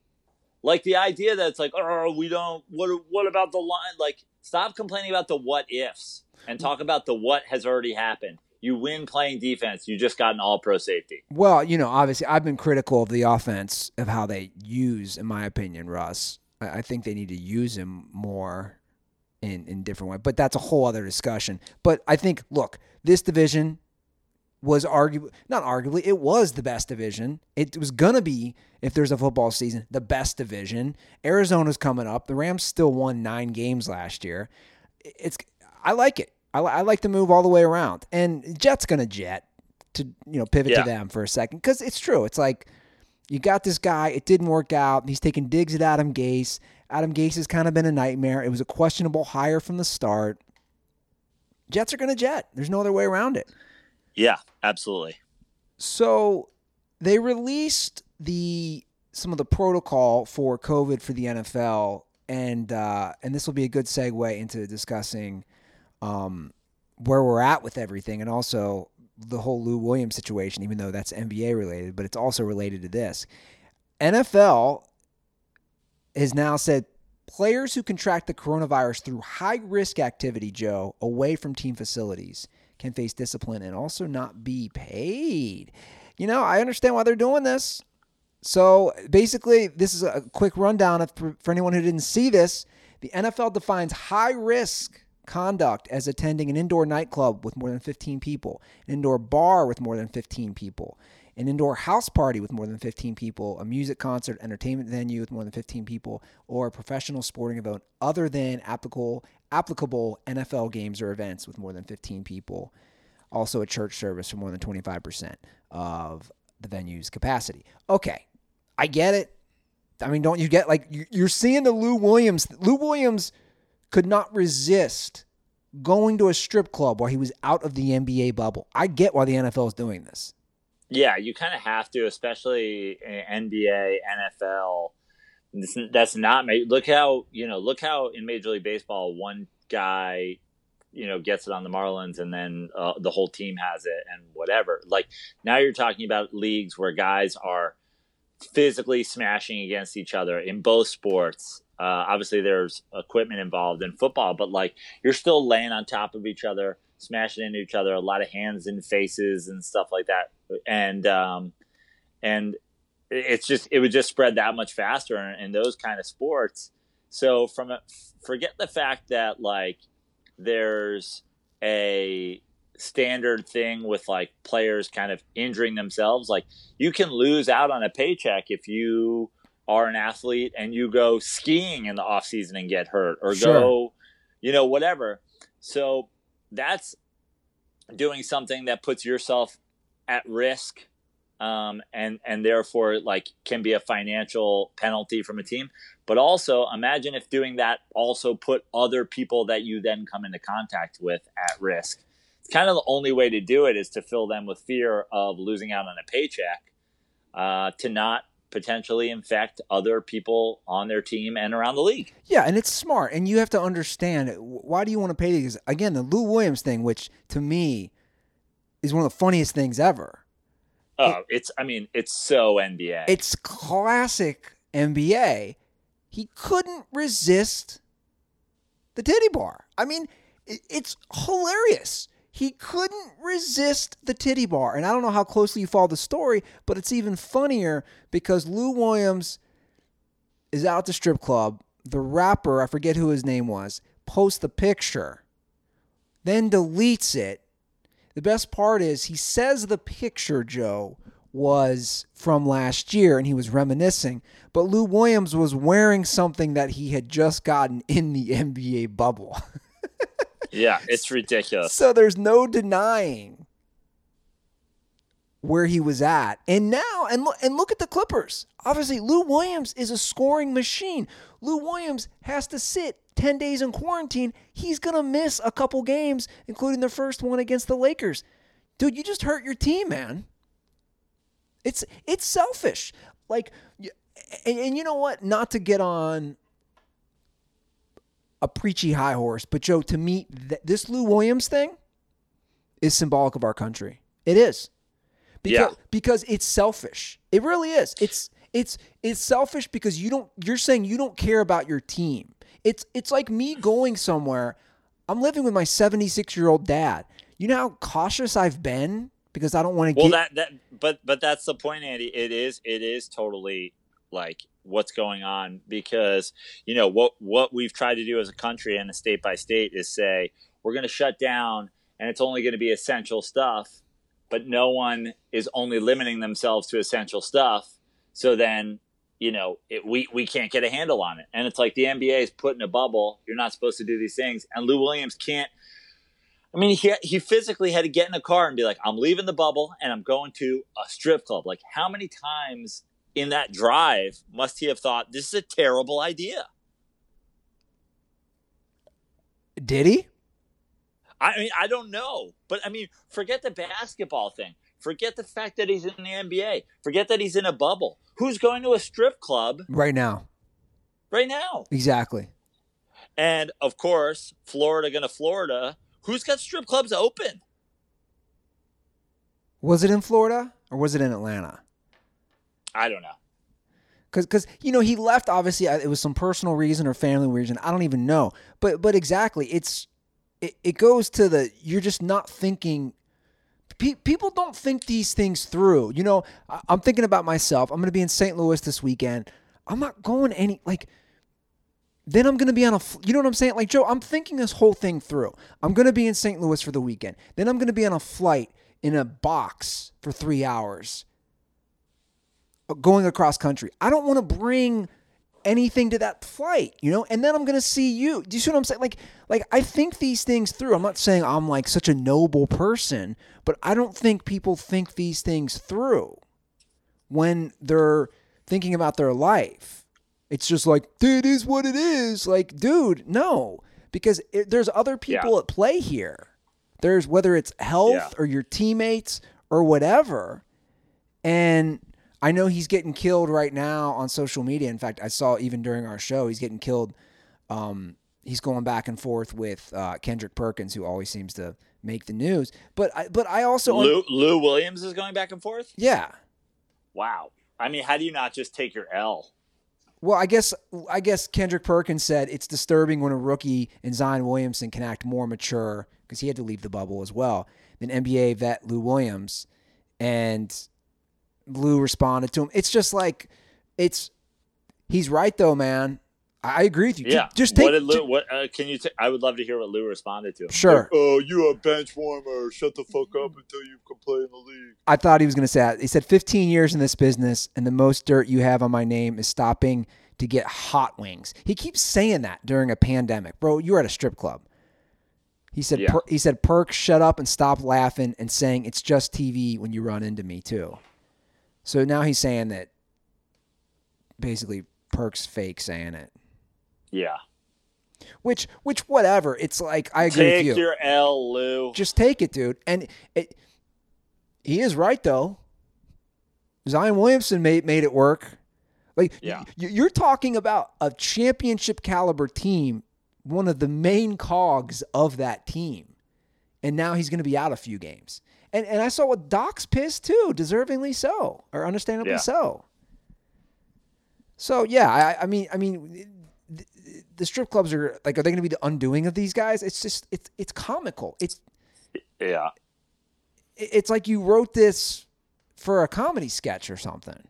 Like the idea that it's like, oh, we don't. What? What about the line? Like, stop complaining about the what ifs and talk about the what has already happened. You win playing defense. You just got an all pro safety. Well, you know, obviously, I've been critical of the offense of how they use, in my opinion, Russ. I think they need to use him more in in different ways, but that's a whole other discussion. But I think, look, this division was arguably not arguably it was the best division. It was gonna be if there's a football season the best division. Arizona's coming up. The Rams still won nine games last year. It's I like it. I, I like to move all the way around. And Jet's gonna jet to you know pivot Yeah. to them for a second because it's true. It's like you got this guy. It didn't work out. He's taking digs at Adam Gase. Adam Gase has kind of been a nightmare. It was a questionable hire from the start. Jets are gonna jet. There's no other way around it. Yeah, absolutely. So they released the some of the protocol for COVID for the NFL, and uh, and this will be a good segue into discussing um, where we're at with everything, and also the whole Lou Williams situation. Even though that's NBA related, but it's also related to this. NFL has now said players who contract the coronavirus through high risk activity, Joe, away from team facilities, can face discipline and also not be paid. You know, I understand why they're doing this. So basically, this is a quick rundown of, for, for anyone who didn't see this. The NFL defines high risk conduct as attending an indoor nightclub with more than 15 people, an indoor bar with more than 15 people, an indoor house party with more than 15 people, a music concert, entertainment venue with more than 15 people, or a professional sporting event other than applicable applicable NFL games or events with more than 15 people. Also, a church service for more than 25% of the venue's capacity. Okay, I get it. I mean, don't you get like you- you're seeing the Lou Williams? Lou Williams could not resist going to a strip club while he was out of the NBA bubble. I get why the NFL is doing this. Yeah, you kind of have to, especially NBA, NFL. That's not look how you know look how in Major League Baseball one guy you know gets it on the Marlins and then uh, the whole team has it and whatever. Like now you're talking about leagues where guys are physically smashing against each other in both sports. Uh, obviously, there's equipment involved in football, but like you're still laying on top of each other, smashing into each other, a lot of hands and faces and stuff like that, and um, and it's just it would just spread that much faster in, in those kind of sports. So from a, forget the fact that like there's a standard thing with like players kind of injuring themselves. Like you can lose out on a paycheck if you are an athlete and you go skiing in the off season and get hurt or Sure. go, you know, whatever. So that's doing something that puts yourself at risk um, and and therefore like can be a financial penalty from a team. But also imagine if doing that also put other people that you then come into contact with at risk. It's kind of the only way to do it is to fill them with fear of losing out on a paycheck, uh, to not potentially infect other people on their team and around the league. Yeah, and it's smart, and you have to understand why do you want to pay these? Again, the Lou Williams thing, which to me is one of the funniest things ever. Oh, it's I mean it's so NBA. It's classic NBA. He couldn't resist the titty bar. I mean, i- it's hilarious. He couldn't resist the titty bar. And I don't know how closely you follow the story, but it's even funnier because Lou Williams is out at the strip club. The rapper, I forget who his name was, posts the picture, then deletes it. The best part is he says the picture, Joe, was from last year and he was reminiscing, but Lou Williams was wearing something that he had just gotten in the NBA bubble. yeah, it's ridiculous. so there's no denying where he was at. And now and look and look at the Clippers. Obviously, Lou Williams is a scoring machine. Lou Williams has to sit 10 days in quarantine. He's going to miss a couple games, including the first one against the Lakers. Dude, you just hurt your team, man. It's it's selfish. Like and, and you know what? Not to get on a preachy high horse, but Joe, to me, th- this Lou Williams thing is symbolic of our country. It is. Because, Yeah. because it's selfish. It really is. It's it's it's selfish because you don't you're saying you don't care about your team. It's it's like me going somewhere. I'm living with my 76 year old dad. You know how cautious I've been because I don't want to Well, get that that but but that's the point, Andy. It is it is totally like what's going on because you know what what we've tried to do as a country and a state by state is say we're going to shut down and it's only going to be essential stuff, but no one is only limiting themselves to essential stuff. So then you know it, we we can't get a handle on it, and it's like the NBA is put in a bubble. You're not supposed to do these things, and Lou Williams can't. I mean, he he physically had to get in a car and be like, "I'm leaving the bubble and I'm going to a strip club." Like, how many times in that drive must he have thought this is a terrible idea? did he? I mean, I don't know, but I mean, forget the basketball thing. Forget the fact that he's in the NBA. Forget that he's in a bubble. Who's going to a strip club Right now. right now? Exactly. And of course, Florida going to Florida. Who's got strip clubs open? Was it in Florida or was it in Atlanta? I don't know. because because you know he left obviously it was some personal reason or family reason i don't even know but but exactly it's it, it goes to the you're just not thinking pe- people don't think these things through you know I, i'm thinking about myself i'm going to be in st louis this weekend i'm not going any like then I'm going to be on a, you know what I'm saying? Like, Joe, I'm thinking this whole thing through. I'm going to be in St. Louis for the weekend. Then I'm going to be on a flight in a box for three hours going across country. I don't want to bring anything to that flight, you know? And then I'm going to see you. Do you see what I'm saying? Like like I think these things through. I'm not saying I'm like such a noble person, but I don't think people think these things through when they're thinking about their life. It's just like, it is what it is. Like, dude, no, because it, there's other people Yeah. at play here. There's whether it's health Yeah. or your teammates or whatever. And I know he's getting killed right now on social media. In fact, I saw even during our show, he's getting killed. Um, he's going back and forth with uh, Kendrick Perkins, who always seems to make the news. But I, but I also Lou, Lou Williams is going back and forth. yeah. Wow. I mean, how do you not just take your L? Well, I guess I guess Kendrick Perkins said it's disturbing when a rookie and Zion Williamson can act more mature because he had to leave the bubble as well than NBA vet Lou Williams, and Lou responded to him. It's just like it's he's right though, man. I agree with you. Yeah, just take. What did Lou? What uh, can you? T- I would love to hear what Lou responded to. Him. Sure. Like, oh, you a bench warmer. Shut the fuck up until you can play in the league. I thought he was going to say that. He said 15 years in this business, and the most dirt you have on my name is stopping to get hot wings. He keeps saying that during a pandemic, bro. You're at a strip club. He said. Yeah. Per, he said, "Perk, shut up and stop laughing and saying it's just TV when you run into me too." So now he's saying that. Basically, Perk's fake saying it. Yeah. Which, which, whatever. It's like I agree Take with you. your L, Lou. Just take it, dude. And it, he is right though. Zion Williamson made made it work. Like Yeah. y- you're talking about a championship caliber team, one of the main cogs of that team, and now he's going to be out a few games. And and I saw what Doc's pissed too, deservingly so, or understandably Yeah. so. So yeah, I, I mean, I mean, the, the strip clubs are like, are they going to be the undoing of these guys? It's just, it's it's comical. It's Yeah. it's like you wrote this for a comedy sketch or something.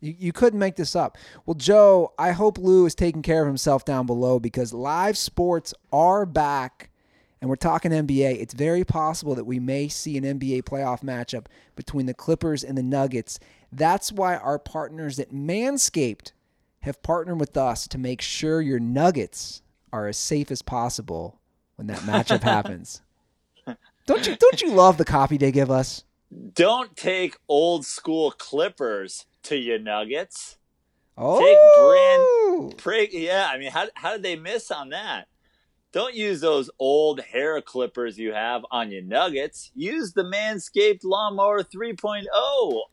You, you couldn't make this up. Well, Joe, I hope Lou is taking care of himself down below because live sports are back and we're talking NBA. It's very possible that we may see an NBA playoff matchup between the Clippers and the Nuggets. That's why our partners at Manscaped have partnered with us to make sure your Nuggets are as safe as possible when that matchup happens. Don't you don't you love the copy they give us? Don't take old school Clippers to your Nuggets. Oh, Pray, yeah, I mean, how how did they miss on that? Don't use those old hair clippers you have on your Nuggets. Use the Manscaped Lawnmower 3.0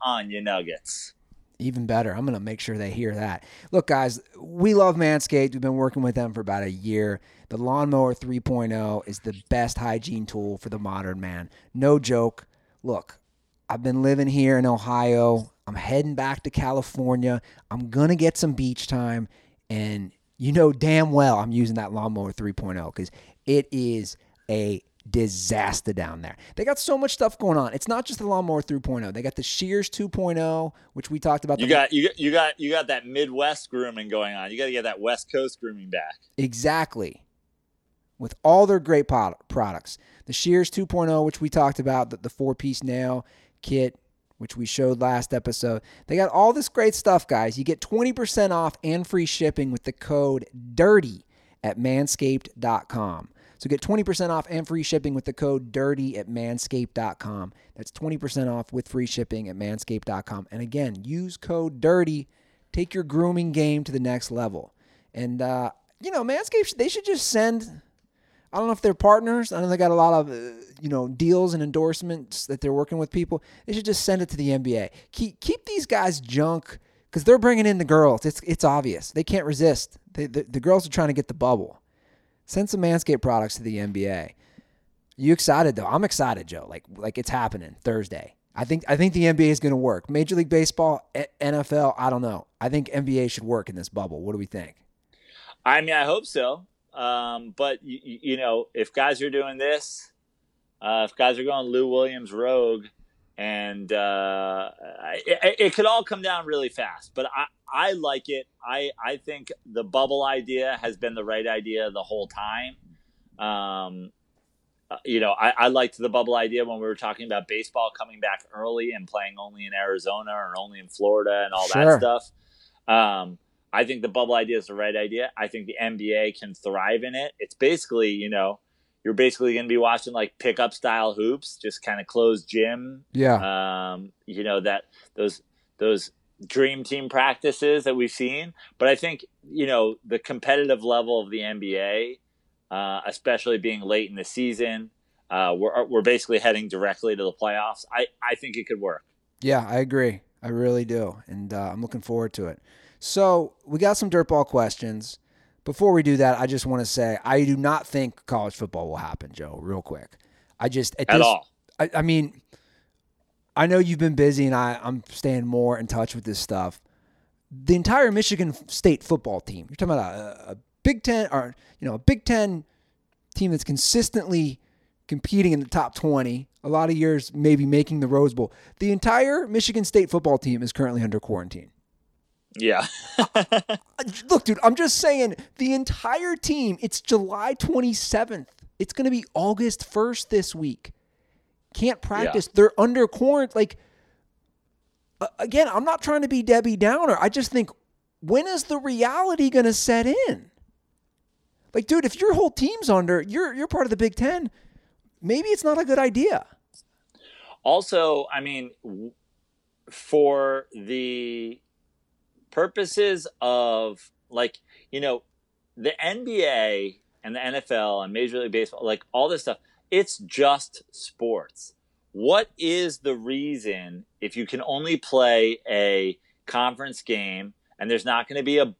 on your Nuggets. even better. I'm gonna make sure they hear that. Look, guys, we love Manscaped. We've been working with them for about a year. The Lawnmower 3.0 is the best hygiene tool for the modern man. No joke. Look, I've been living here in Ohio. I'm heading back to California. I'm gonna get some beach time, and you know damn well I'm using that Lawnmower 3.0 because it is a disaster down there. They got so much stuff going on. It's not just the Lawnmower 3.0. They got the Shears 2.0, which we talked about. You got you got you got you got that Midwest grooming going on. You got to get that West Coast grooming back. Exactly. With all their great products. The Shears 2.0, which we talked about, the, the four piece nail kit, which we showed last episode. They got all this great stuff, guys. You get 20% off and free shipping with the code DIRTY at manscaped.com. So get 20% off and free shipping with the code DIRTY at manscaped.com. That's 20% off with free shipping at manscaped.com. And again, use code DIRTY. Take your grooming game to the next level. And, uh, you know, Manscaped, they should just send. I don't know if they're partners. I know they got a lot of, uh, you know, deals and endorsements that they're working with people. They should just send it to the NBA. Keep keep these guys junk because they're bringing in the girls. It's it's obvious they can't resist. They, the the girls are trying to get the bubble. Send some Manscaped products to the NBA. You excited though? I'm excited, Joe. Like like it's happening Thursday. I think I think the NBA is going to work. Major League Baseball, NFL. I don't know. I think NBA should work in this bubble. What do we think? I mean, I hope so. Um, but you, you know, if guys are doing this, uh, if guys are going Lou Williams rogue, and uh, it, it could all come down really fast. But I, I like it. I, I think the bubble idea has been the right idea the whole time. Um, uh, you know, I, I liked the bubble idea when we were talking about baseball coming back early and playing only in Arizona or only in Florida and all Sure. that stuff. Um, I think the bubble idea is the right idea. I think the NBA can thrive in it. It's basically, you know, you're basically going to be watching like pickup style hoops, just kind of closed gym. Yeah, Um, you know that those those dream team practices that we've seen. But I think you know the competitive level of the NBA, uh, especially being late in the season, uh, we're we're basically heading directly to the playoffs. I I think it could work. yeah, I agree. I really do, and uh, I'm looking forward to it. So we got some dirtball questions. Before we do that, I just want to say I do not think college football will happen, Joe. Real quick, I just At this- all. I, I mean, I know you've been busy, and I, I'm staying more in touch with this stuff. The entire Michigan State football team. You're talking about a, a Big Ten, or you know, a Big Ten team that's consistently competing in the top 20. A lot of years, maybe making the Rose Bowl. The entire Michigan State football team is currently under quarantine. Yeah. Look, dude, I'm just saying the entire team, it's July 27th. It's going to be August 1st this week. Can't practice. Yeah. They're under quarantine. Like, uh, again, I'm not trying to be Debbie Downer. I just think, when is the reality going to set in? Like, dude, if your whole team's under, you're you're part of the Big Ten. Maybe it's not a good idea. Also, I mean, for the purposes of like you know the NBA and the NFL and Major League Baseball, like all this stuff, it's just sports. What is the reason if you can only play a conference game and there's not going to be a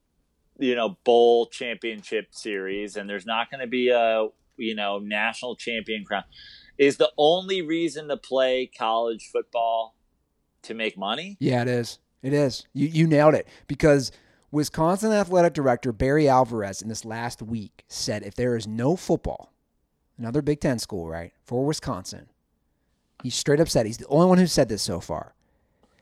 you know bowl championship series and there's not going to be a you know national champion crown is the only reason to play college football to make money? Yeah, it is. It is. You you nailed it because Wisconsin athletic director Barry Alvarez in this last week said if there is no football, another Big Ten school, right, for Wisconsin, he straight up said he's the only one who said this so far.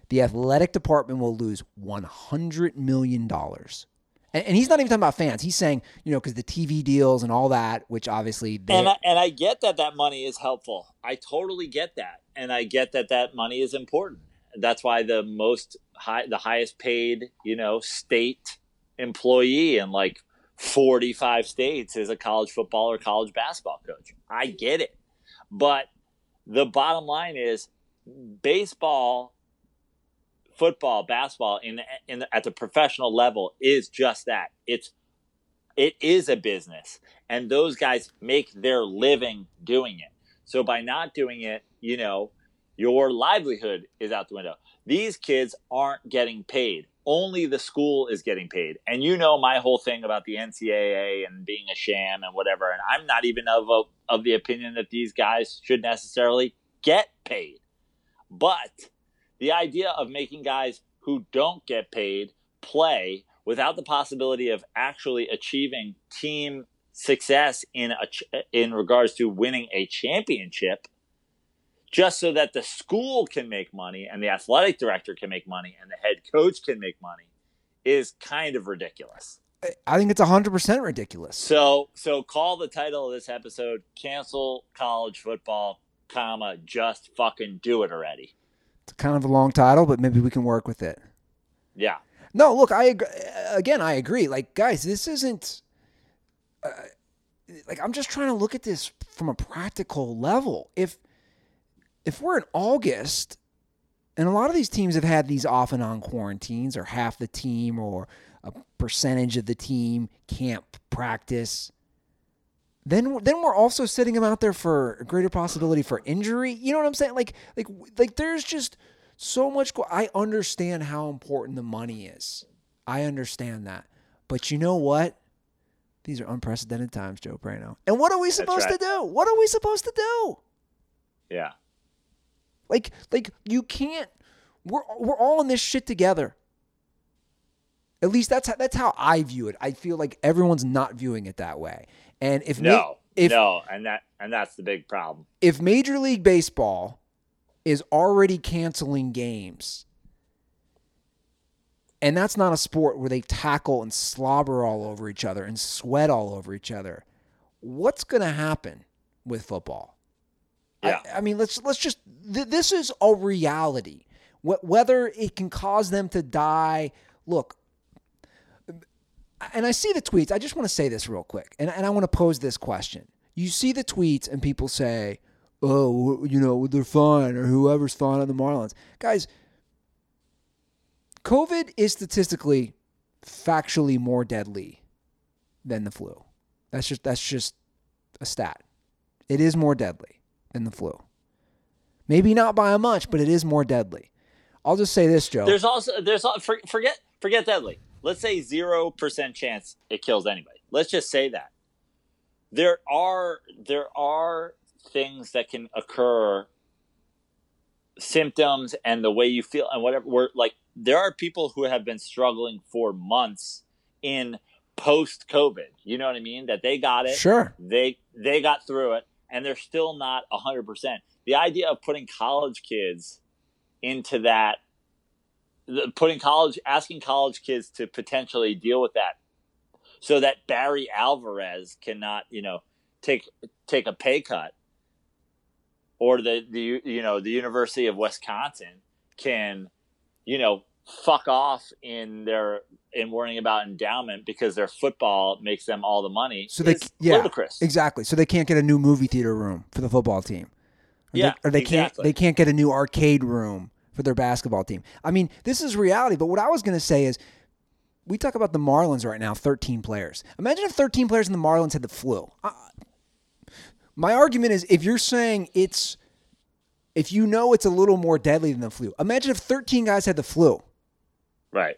The athletic department will lose one hundred million dollars. And, and, he's not even talking about fans. He's saying, you know, because the TV deals and all that, which obviously and I, and I get that that money is helpful. I totally get that, and I get that that money is important that's why the most high, the highest paid, you know, state employee in like 45 states is a college football or college basketball coach. I get it. But the bottom line is baseball, football, basketball in in at the professional level is just that. It's it is a business and those guys make their living doing it. So by not doing it, you know, your livelihood is out the window. These kids aren't getting paid. Only the school is getting paid. And you know my whole thing about the NCAA and being a sham and whatever. And I'm not even of a, of the opinion that these guys should necessarily get paid. But the idea of making guys who don't get paid play without the possibility of actually achieving team success in a, in regards to winning a championship just so that the school can make money and the athletic director can make money and the head coach can make money is kind of ridiculous. I think it's 100% ridiculous. So, so call the title of this episode cancel college football, comma, just fucking do it already. It's kind of a long title, but maybe we can work with it. Yeah. No, look, I again, I agree. Like, guys, this isn't uh, like I'm just trying to look at this from a practical level. If if we're in August, and a lot of these teams have had these off and on quarantines, or half the team or a percentage of the team can't practice. Then, then we're also sitting them out there for a greater possibility for injury. You know what I'm saying? Like, like, like. There's just so much. Go- I understand how important the money is. I understand that, but you know what? These are unprecedented times, Joe Prano. And what are we supposed right. to do? What are we supposed to do? Yeah. Like like you can't we're we're all in this shit together. At least that's how, that's how I view it. I feel like everyone's not viewing it that way. And if no, ma- if, no, and that and that's the big problem. If Major League Baseball is already canceling games, and that's not a sport where they tackle and slobber all over each other and sweat all over each other, what's going to happen with football? Yeah. I, I mean, let's let's just th- this is a reality. Wh- whether it can cause them to die, look. And I see the tweets. I just want to say this real quick, and, and I want to pose this question. You see the tweets, and people say, "Oh, you know, they're fine," or "Whoever's fine on the Marlins." Guys, COVID is statistically, factually more deadly than the flu. That's just that's just a stat. It is more deadly than the flu. Maybe not by a much, but it is more deadly. I'll just say this, Joe. There's also there's forget forget deadly. Let's say zero percent chance it kills anybody. Let's just say that there are there are things that can occur, symptoms and the way you feel and whatever. We're like there are people who have been struggling for months in post COVID. You know what I mean? That they got it. Sure. They they got through it and they're still not 100%. The idea of putting college kids into that putting college, asking college kids to potentially deal with that, so that Barry Alvarez cannot, you know, take take a pay cut, or the the you know the University of Wisconsin can, you know, fuck off in their in worrying about endowment because their football makes them all the money. So they- yeah, ludicrous. Exactly. So they can't get a new movie theater room for the football team. Or Yeah, they, or they can't they can't get a new arcade room for their basketball team. I mean, this is reality, but what I was going to say is we talk about the Marlins right now, 13 players. Imagine if 13 players in the Marlins had the flu. Uh, my argument is if you're saying it's if you know it's a little more deadly than the flu. Imagine if 13 guys had the flu. Right.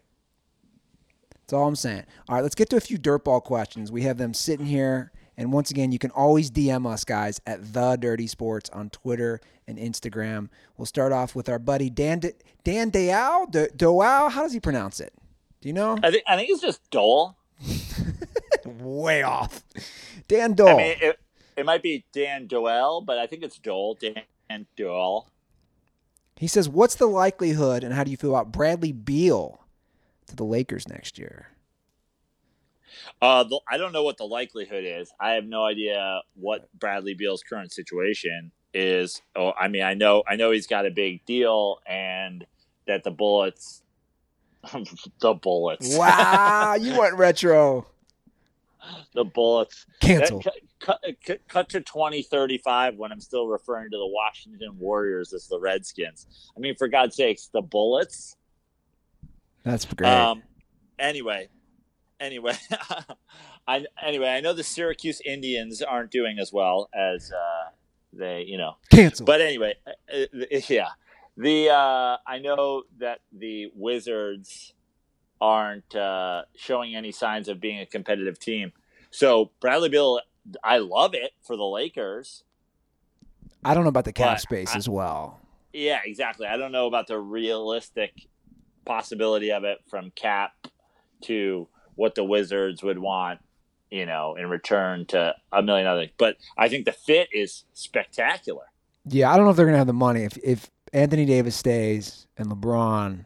That's all I'm saying. All right, let's get to a few dirtball questions. We have them sitting here. And once again, you can always DM us, guys, at The Dirty Sports on Twitter and Instagram. We'll start off with our buddy Dan De- Dan Deow. De- Dow. How does he pronounce it? Do you know? I think I think it's just Dole. Way off. Dan Dole. I mean, it, it might be Dan Doel, but I think it's Dole. Dan Doel. he says, What's the likelihood and how do you feel about Bradley Beal to the Lakers next year? Uh, the, I don't know what the likelihood is. I have no idea what Bradley Beal's current situation is. Oh, I mean, I know, I know he's got a big deal, and that the Bullets, the Bullets, Wow, you went retro. the Bullets. Cancel. Cut, cut, cut, to twenty thirty five when I'm still referring to the Washington Warriors as the Redskins. I mean, for God's sakes, the Bullets. That's great. Um, anyway, anyway, I anyway I know the Syracuse Indians aren't doing as well as uh, they, you know. Cancel. But anyway, uh, uh, yeah, the uh, I know that the Wizards aren't uh, showing any signs of being a competitive team. So Bradley Beal, I love it for the Lakers. I don't know about the cap space I- as well. Yeah, exactly. I don't know about the realistic possibility of it from Cap to what the Wizards would want, you know, in return to a million other. But I think the fit is spectacular. Yeah, I don't know if they're gonna have the money if if Anthony Davis stays and LeBron.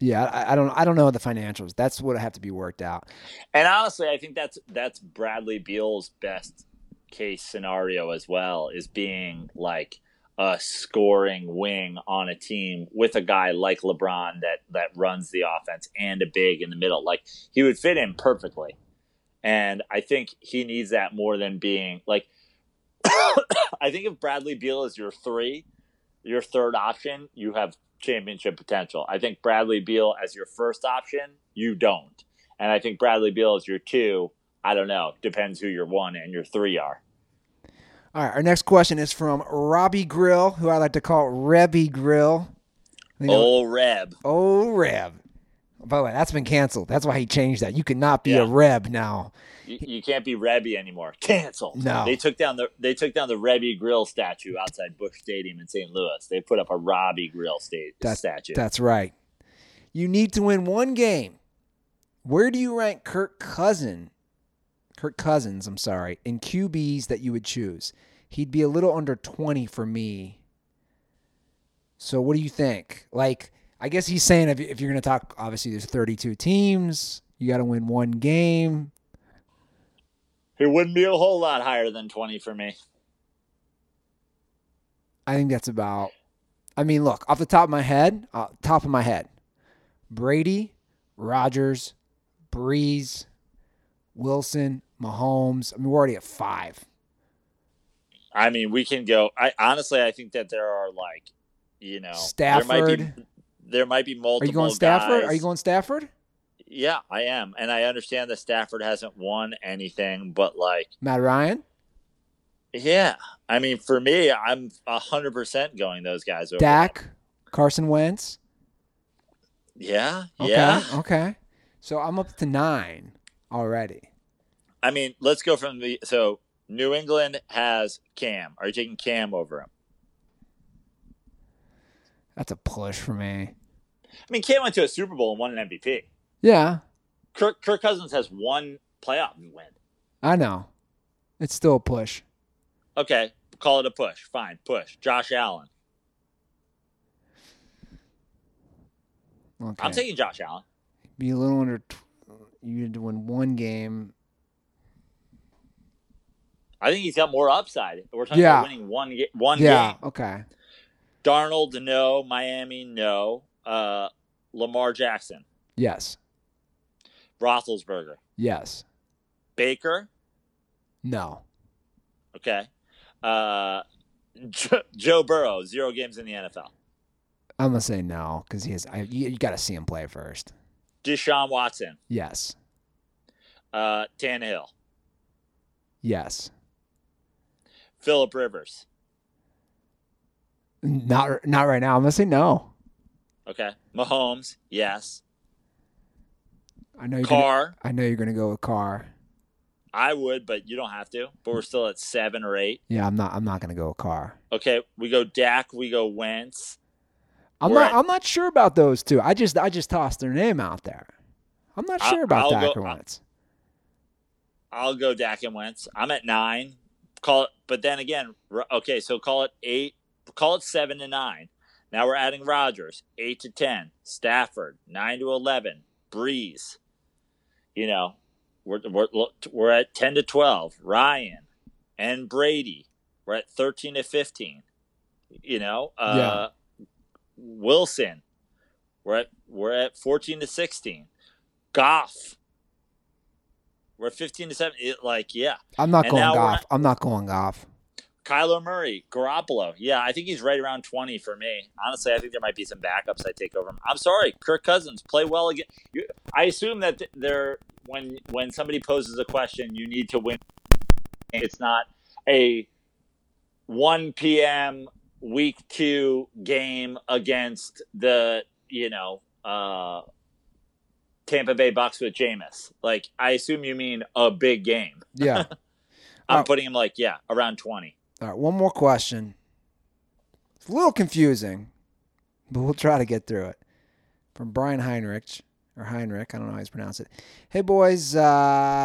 Yeah, I, I don't I don't know the financials. That's what have to be worked out. And honestly, I think that's that's Bradley Beal's best case scenario as well is being like a scoring wing on a team with a guy like LeBron that that runs the offense and a big in the middle. Like he would fit in perfectly. And I think he needs that more than being like I think if Bradley Beal is your 3, your third option, you have championship potential. I think Bradley Beal as your first option, you don't. And I think Bradley Beal is your two. I don't know. Depends who your one and your three are. All right, our next question is from Robbie Grill, who I like to call Rebby Grill. You know, Oh, Reb. oh, Reb. By the way, that's been canceled. That's why he changed that. You cannot be a Reb now. You, you can't be Rebby anymore. Canceled. No. They took down the they took down the Rebby Grill statue outside Busch Stadium in St. Louis. They put up a Robbie Grill That's, statue. That's right. You need to win one game. Where do you rank Kirk Cousin? Kirk Cousins, I'm sorry, in QBs that you would choose. He'd be a little under 20 for me. So what do you think? Like, I guess he's saying if, if you're going to talk, obviously there's 32 teams. You got to win one game. it wouldn't be a whole lot higher than twenty for me. I think that's about. I mean, look off the top of my head, uh, top of my head, Brady, Rodgers, Brees, Wilson, Mahomes. I mean, we're already at five. I mean, we can go. I honestly, I think that there are like, you know, There might be, Stafford. there might be multiple. Are you going Stafford? guys. Are you going Stafford? Yeah, I am, and I understand that Stafford hasn't won anything, but like, Matt Ryan, yeah, I mean, for me, I'm hundred percent going those guys over. Dak, Carson Wentz. Yeah, Okay, yeah. okay. So I'm up to nine already. I mean, let's go from the so New England has Cam. Are you taking Cam over him? That's a push for me. I mean, Cam went to a Super Bowl and won an MVP. Yeah, Kirk, Kirk Cousins has one playoff win. I know. It's still a push. Okay, call it a push. Fine, push. Josh Allen. Okay. I'm taking Josh Allen. Be a little under. Tw- you had to win one game. I think he's got more upside. We're talking Yeah. about winning one one Yeah. game. Okay. Darnold, no. Miami, no. Uh, Lamar Jackson, Yes. Roethlisberger, Yes. Baker. No. Okay. Uh, Jo- Joe Burrow, zero games in the NFL. I'm gonna say no because he has. I, you, you got to see him play first. Deshaun Watson, Yes. uh, Tannehill, Yes. Philip Rivers. Not not right now. I'm gonna say no. Okay. Mahomes, yes. I know you're. Gonna, I know you're gonna go with Carr. I would, but you don't have to. But we're still at seven or eight. Yeah, I'm not. I'm not gonna go with Carr. Okay, we go Dak, we go Wentz. I'm We're not. at- I'm not sure about those two. I just. I just tossed their name out there. I'm not I- sure about I'll Dak go- or Wentz. I'll go Dak and Wentz. I'm at nine. Call it, but then again, okay, so call it eight. Call it seven to nine. Now we're adding Rodgers, eight to ten. Stafford, nine to eleven. Brees, you know, we're we're we're at ten to twelve. Ryan and Brady, we're at thirteen to fifteen. You know, uh, Wilson, we're at we're at fourteen to sixteen. Goff, we're fifteen to seven. It, like, yeah. I'm not And going now we're Goff. at- I'm not going Goff. Kyler Murray, Garoppolo. Yeah, I think he's right around 20 for me. Honestly, I think there might be some backups I take over him. I'm sorry, Kirk Cousins, play well again. You, I assume that th- there when when somebody poses a question, you need to win. It's not a 1 p.m. week 2 game against the, you know, uh Tampa Bay Bucks with Jameis. Like I assume you mean a big game. Yeah. I'm Oh. putting him like, yeah, around 20. All right. One more question. It's a little confusing, but we'll try to get through it. From Brian Heinrich or Heinrich, I don't know how he's pronounced it. Hey boys, uh,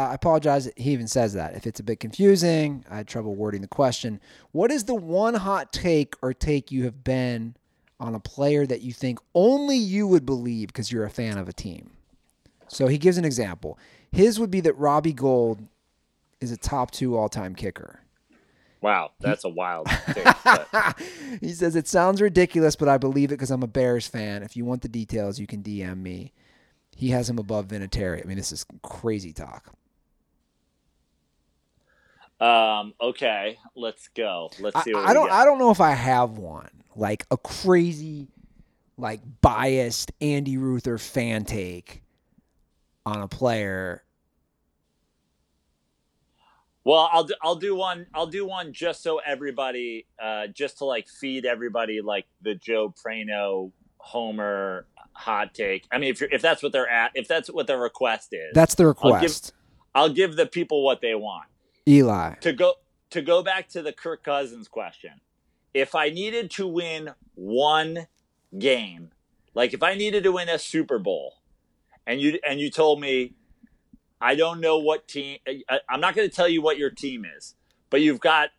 I apologize. He even says that. If it's a bit confusing, I had trouble wording the question. What is the one hot take or take you have been on a player that you think only you would believe because you're a fan of a team? So he gives an example. His would be that Robbie Gould is a top two all time kicker. Wow, that's a wild take. he says it sounds ridiculous, but I believe it because I'm a Bears fan. If you want the details, you can DM me. He has him above Vinatieri. I mean, this is crazy talk. Um, okay, let's go. Let's see what I we don't. I don't know if I have one like a crazy, like biased Andy Ruther fan take on a player. Well, I'll do, I'll do one. I'll do one just so everybody, uh, just to like feed everybody like the Joe Prano Homer hot take. I mean, if you're, if that's what they're at, if that's what their request is, That's the I'll give- request. I'll give the people what they want. Eli. To go to go back to the Kirk Cousins question. If I needed to win one game, like if I needed to win a Super Bowl, and you and you told me, I don't know what team. I, I'm not going to tell you what your team is, but you've got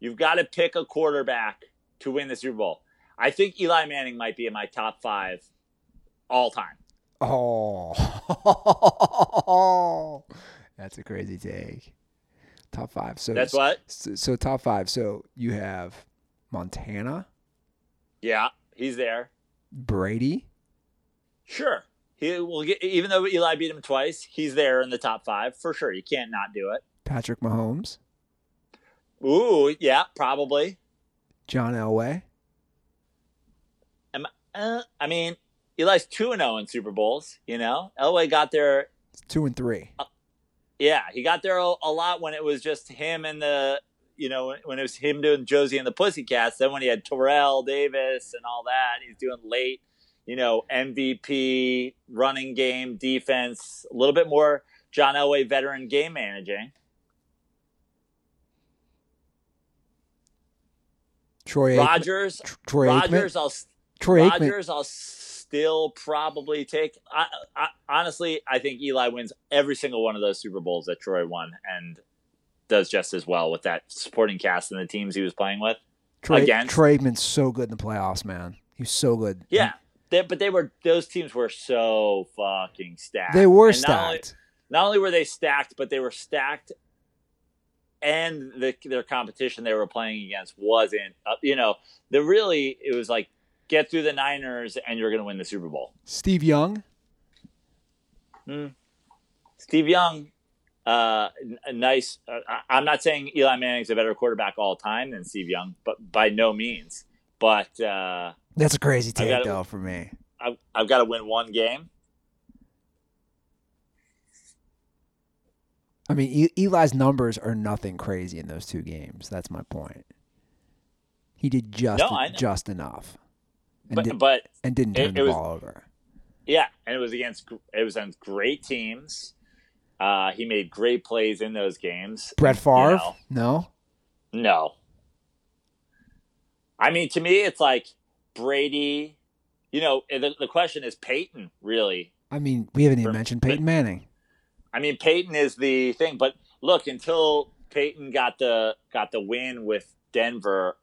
you've got to pick a quarterback to win the Super Bowl. I think Eli Manning might be in my top five all time. Oh, that's a crazy take. Top five. So That's what. So, so top five. So you have Montana, Yeah, he's there. Brady, Sure. He will get, even though Eli beat him twice, he's there in the top five for sure. You can't not do it. Patrick Mahomes, Ooh, yeah, probably. John Elway. Am, uh, I mean, Eli's 2 and 0 in Super Bowls, you know? Elway got there, Two and three. yeah, he got there a, a lot when it was just him and the, you know, when it was him doing Josie and the Pussycats. Then when he had Terrell Davis and all that, he's doing late, you know, MVP, running game, defense, a little bit more John Elway veteran game managing. Troy. Rodgers, Tr- Troy Rodgers, Aikman. I'll Troy Aikman. Rodgers, I'll still probably take. I, I, honestly, I think Eli wins every single one of those Super Bowls that Troy won, and does just as well with that supporting cast and the teams he was playing with. Troy, against- Troy Aikman's so good in the playoffs, man. He's so good. Yeah, they, but they were those teams were so fucking stacked. They were And not only- stacked. not only were they stacked, but they were stacked, and the, their competition they were playing against wasn't. Uh, you know, the really it was like get through the Niners and you're going to win the Super Bowl. Steve Young. Hmm. Steve Young, uh, nice. Uh, I'm not saying Eli Manning's a better quarterback all time than Steve Young, but by no means. But uh, That's a crazy take gotta- though for me. I've, I've got to win one game. I mean, Eli's numbers are nothing crazy in those two games. That's my point. He did just No, just enough, and, But did, but and didn't turn it the was- ball over. Yeah, and it was against it was on great teams. Uh, he made great plays in those games. Brett You Favre, know, no. no. I mean, to me, it's like Brady. You know, the, the question is Peyton really. I mean, we haven't even mentioned Peyton Manning. I mean, Peyton is the thing, but look, until Peyton got the got the win with Denver,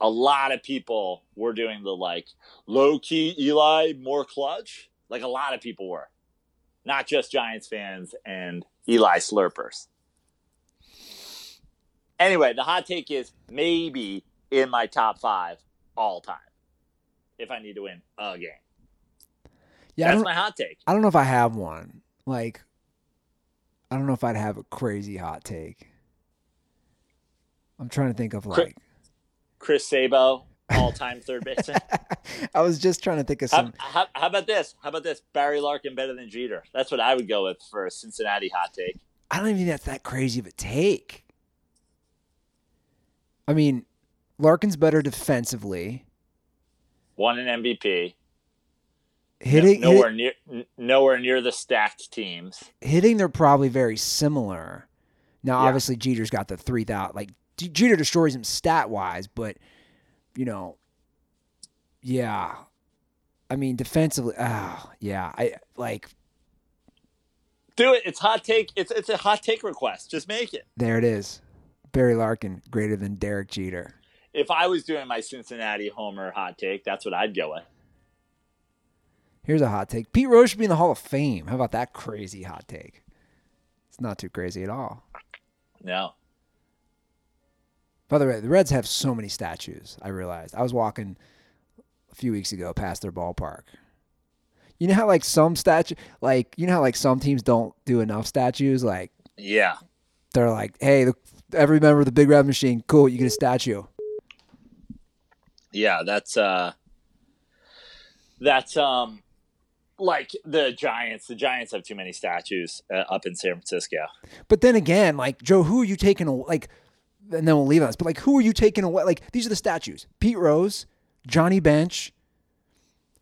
a lot of people were doing the like low key Eli more clutch. Like a lot of people were, not just Giants fans and Eli slurpers. Anyway, the hot take is maybe in my top five all time if I need to win a game. Yeah, That's my hot take. I don't know if I have one. Like, I don't know if I'd have a crazy hot take. I'm trying to think of like. Chris Sabo, all time third baseman. I was just trying to think of How, some. how, how about this? How about this? Barry Larkin better than Jeter. That's what I would go with for a Cincinnati hot take. I don't even think that's that crazy of a take. I mean, Larkin's better defensively. Won an MVP. Hitting, No- nowhere hit- near nowhere near the stacked teams. hitting, they're probably very similar. Now, Yeah. obviously, Jeter's got the three thousand. Like Jeter destroys him stat wise, but you know, yeah. I mean, defensively, ah, yeah. I like Do it. It's hot take. It's it's a hot take request. Just make it. there it is. Barry Larkin greater than Derek Jeter. If I was doing my Cincinnati homer hot take, that's what I'd go with. Here's a hot take. Pete Rose should be in the Hall of Fame. How about that crazy hot take? It's not too crazy at all. No. By the way, the Reds have so many statues. I realized. I was walking a few weeks ago past their ballpark. You know how like some statue, like you know how like some teams don't do enough statues. Like Yeah. they're like, hey, the, every member of the Big Red Machine, cool, you get a statue. Yeah. That's uh. That's um. Like the Giants, the Giants have too many statues uh, up in San Francisco. But then again, like Joe, who are you taking away? Like, and then we'll leave us. But like, who are you taking away? Like, these are the statues: Pete Rose, Johnny Bench,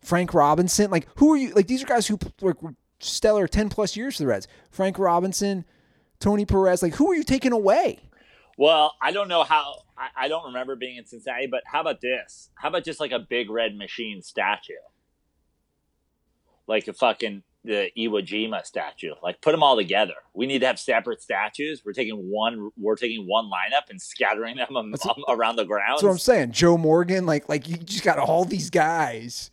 Frank Robinson. Like, who are you? Like, these are guys who were, stellar ten plus years for the Reds. Frank Robinson, Tony Perez. Like, who are you taking away? Well, I don't know how. I, I don't remember being in Cincinnati, but how about this? How about just like a big red machine statue, like a fucking the Iwo Jima statue? Like put them all together. We need to have separate statues. We're taking one. We're taking one lineup and scattering them um, around the ground. That's what I'm saying. Joe Morgan. Like, like you just got all these guys.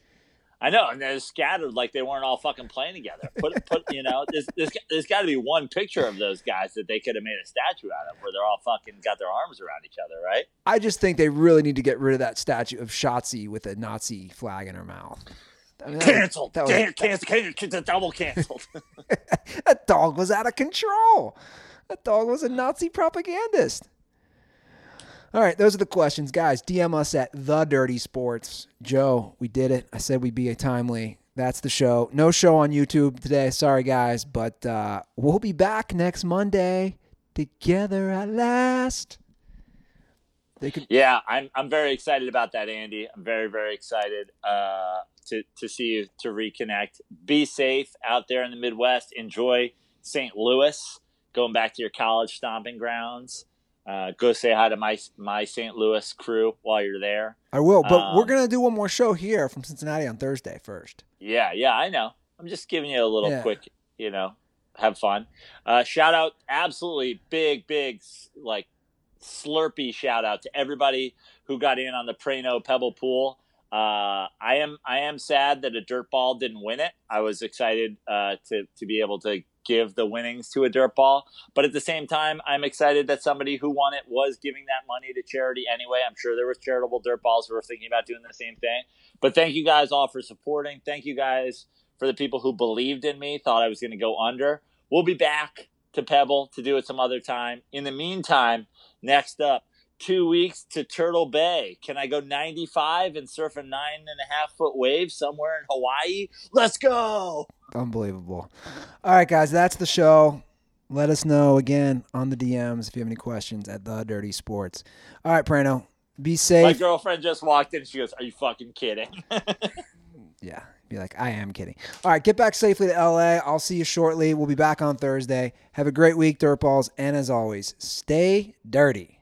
I know, and they're scattered like they weren't all fucking playing together. Put, put, you know, there's, there's, there's got to be one picture of those guys that they could have made a statue out of, where they're all fucking got their arms around each other, right? I just think they really need to get rid of that statue of Schottzie with a Nazi flag in her mouth. I mean, that Canceled. that was- Damn, cancel, cancel, double canceled. that dog was out of control. That dog was a Nazi propagandist. All right, those are the questions, guys. DM us at the Dirty Sports. Joe, we did it. I said we'd be a timely. That's the show. No show on YouTube today. Sorry, guys, but uh, we'll be back next Monday together at last. They could. Yeah, I'm I'm very excited about that, Andy. I'm very very excited uh, to to see you to reconnect. Be safe out there in the Midwest. Enjoy St. Louis. Going back to your college stomping grounds. Uh, go say hi to my my St. Louis crew while you're there. I will, but we're Um, gonna do one more show here from Cincinnati on Thursday first. Yeah, yeah, I know. I'm just giving you a little Yeah. quick, you know, have fun. Uh, shout out, absolutely big, big, like slurpy shout out to everybody who got in on the Prano Pebble Pool. Uh, I am I am sad that a dirt ball didn't win it. I was excited uh, to to be able to give the winnings to a dirt ball, but at the same time, I'm excited that somebody who won it was giving that money to charity anyway. I'm sure there was charitable dirt balls who were thinking about doing the same thing. But thank you guys all for supporting. Thank you guys for the people who believed in me, thought I was going to go under. We'll be back to Pebble to do it some other time. In the meantime, next up, two weeks to Turtle Bay. Can I go 95 and surf a nine and a half foot wave somewhere in Hawaii? Let's go. Unbelievable. All right, guys, that's the show. Let us know again on the DMs if you have any questions at the Dirty Sports. All right, Prano, be safe. My girlfriend just walked in. She goes, Are you fucking kidding? Yeah, be like, I am kidding. All right, get back safely to LA. I'll see you shortly. We'll be back on Thursday. Have a great week, Dirtballs. And as always, stay dirty.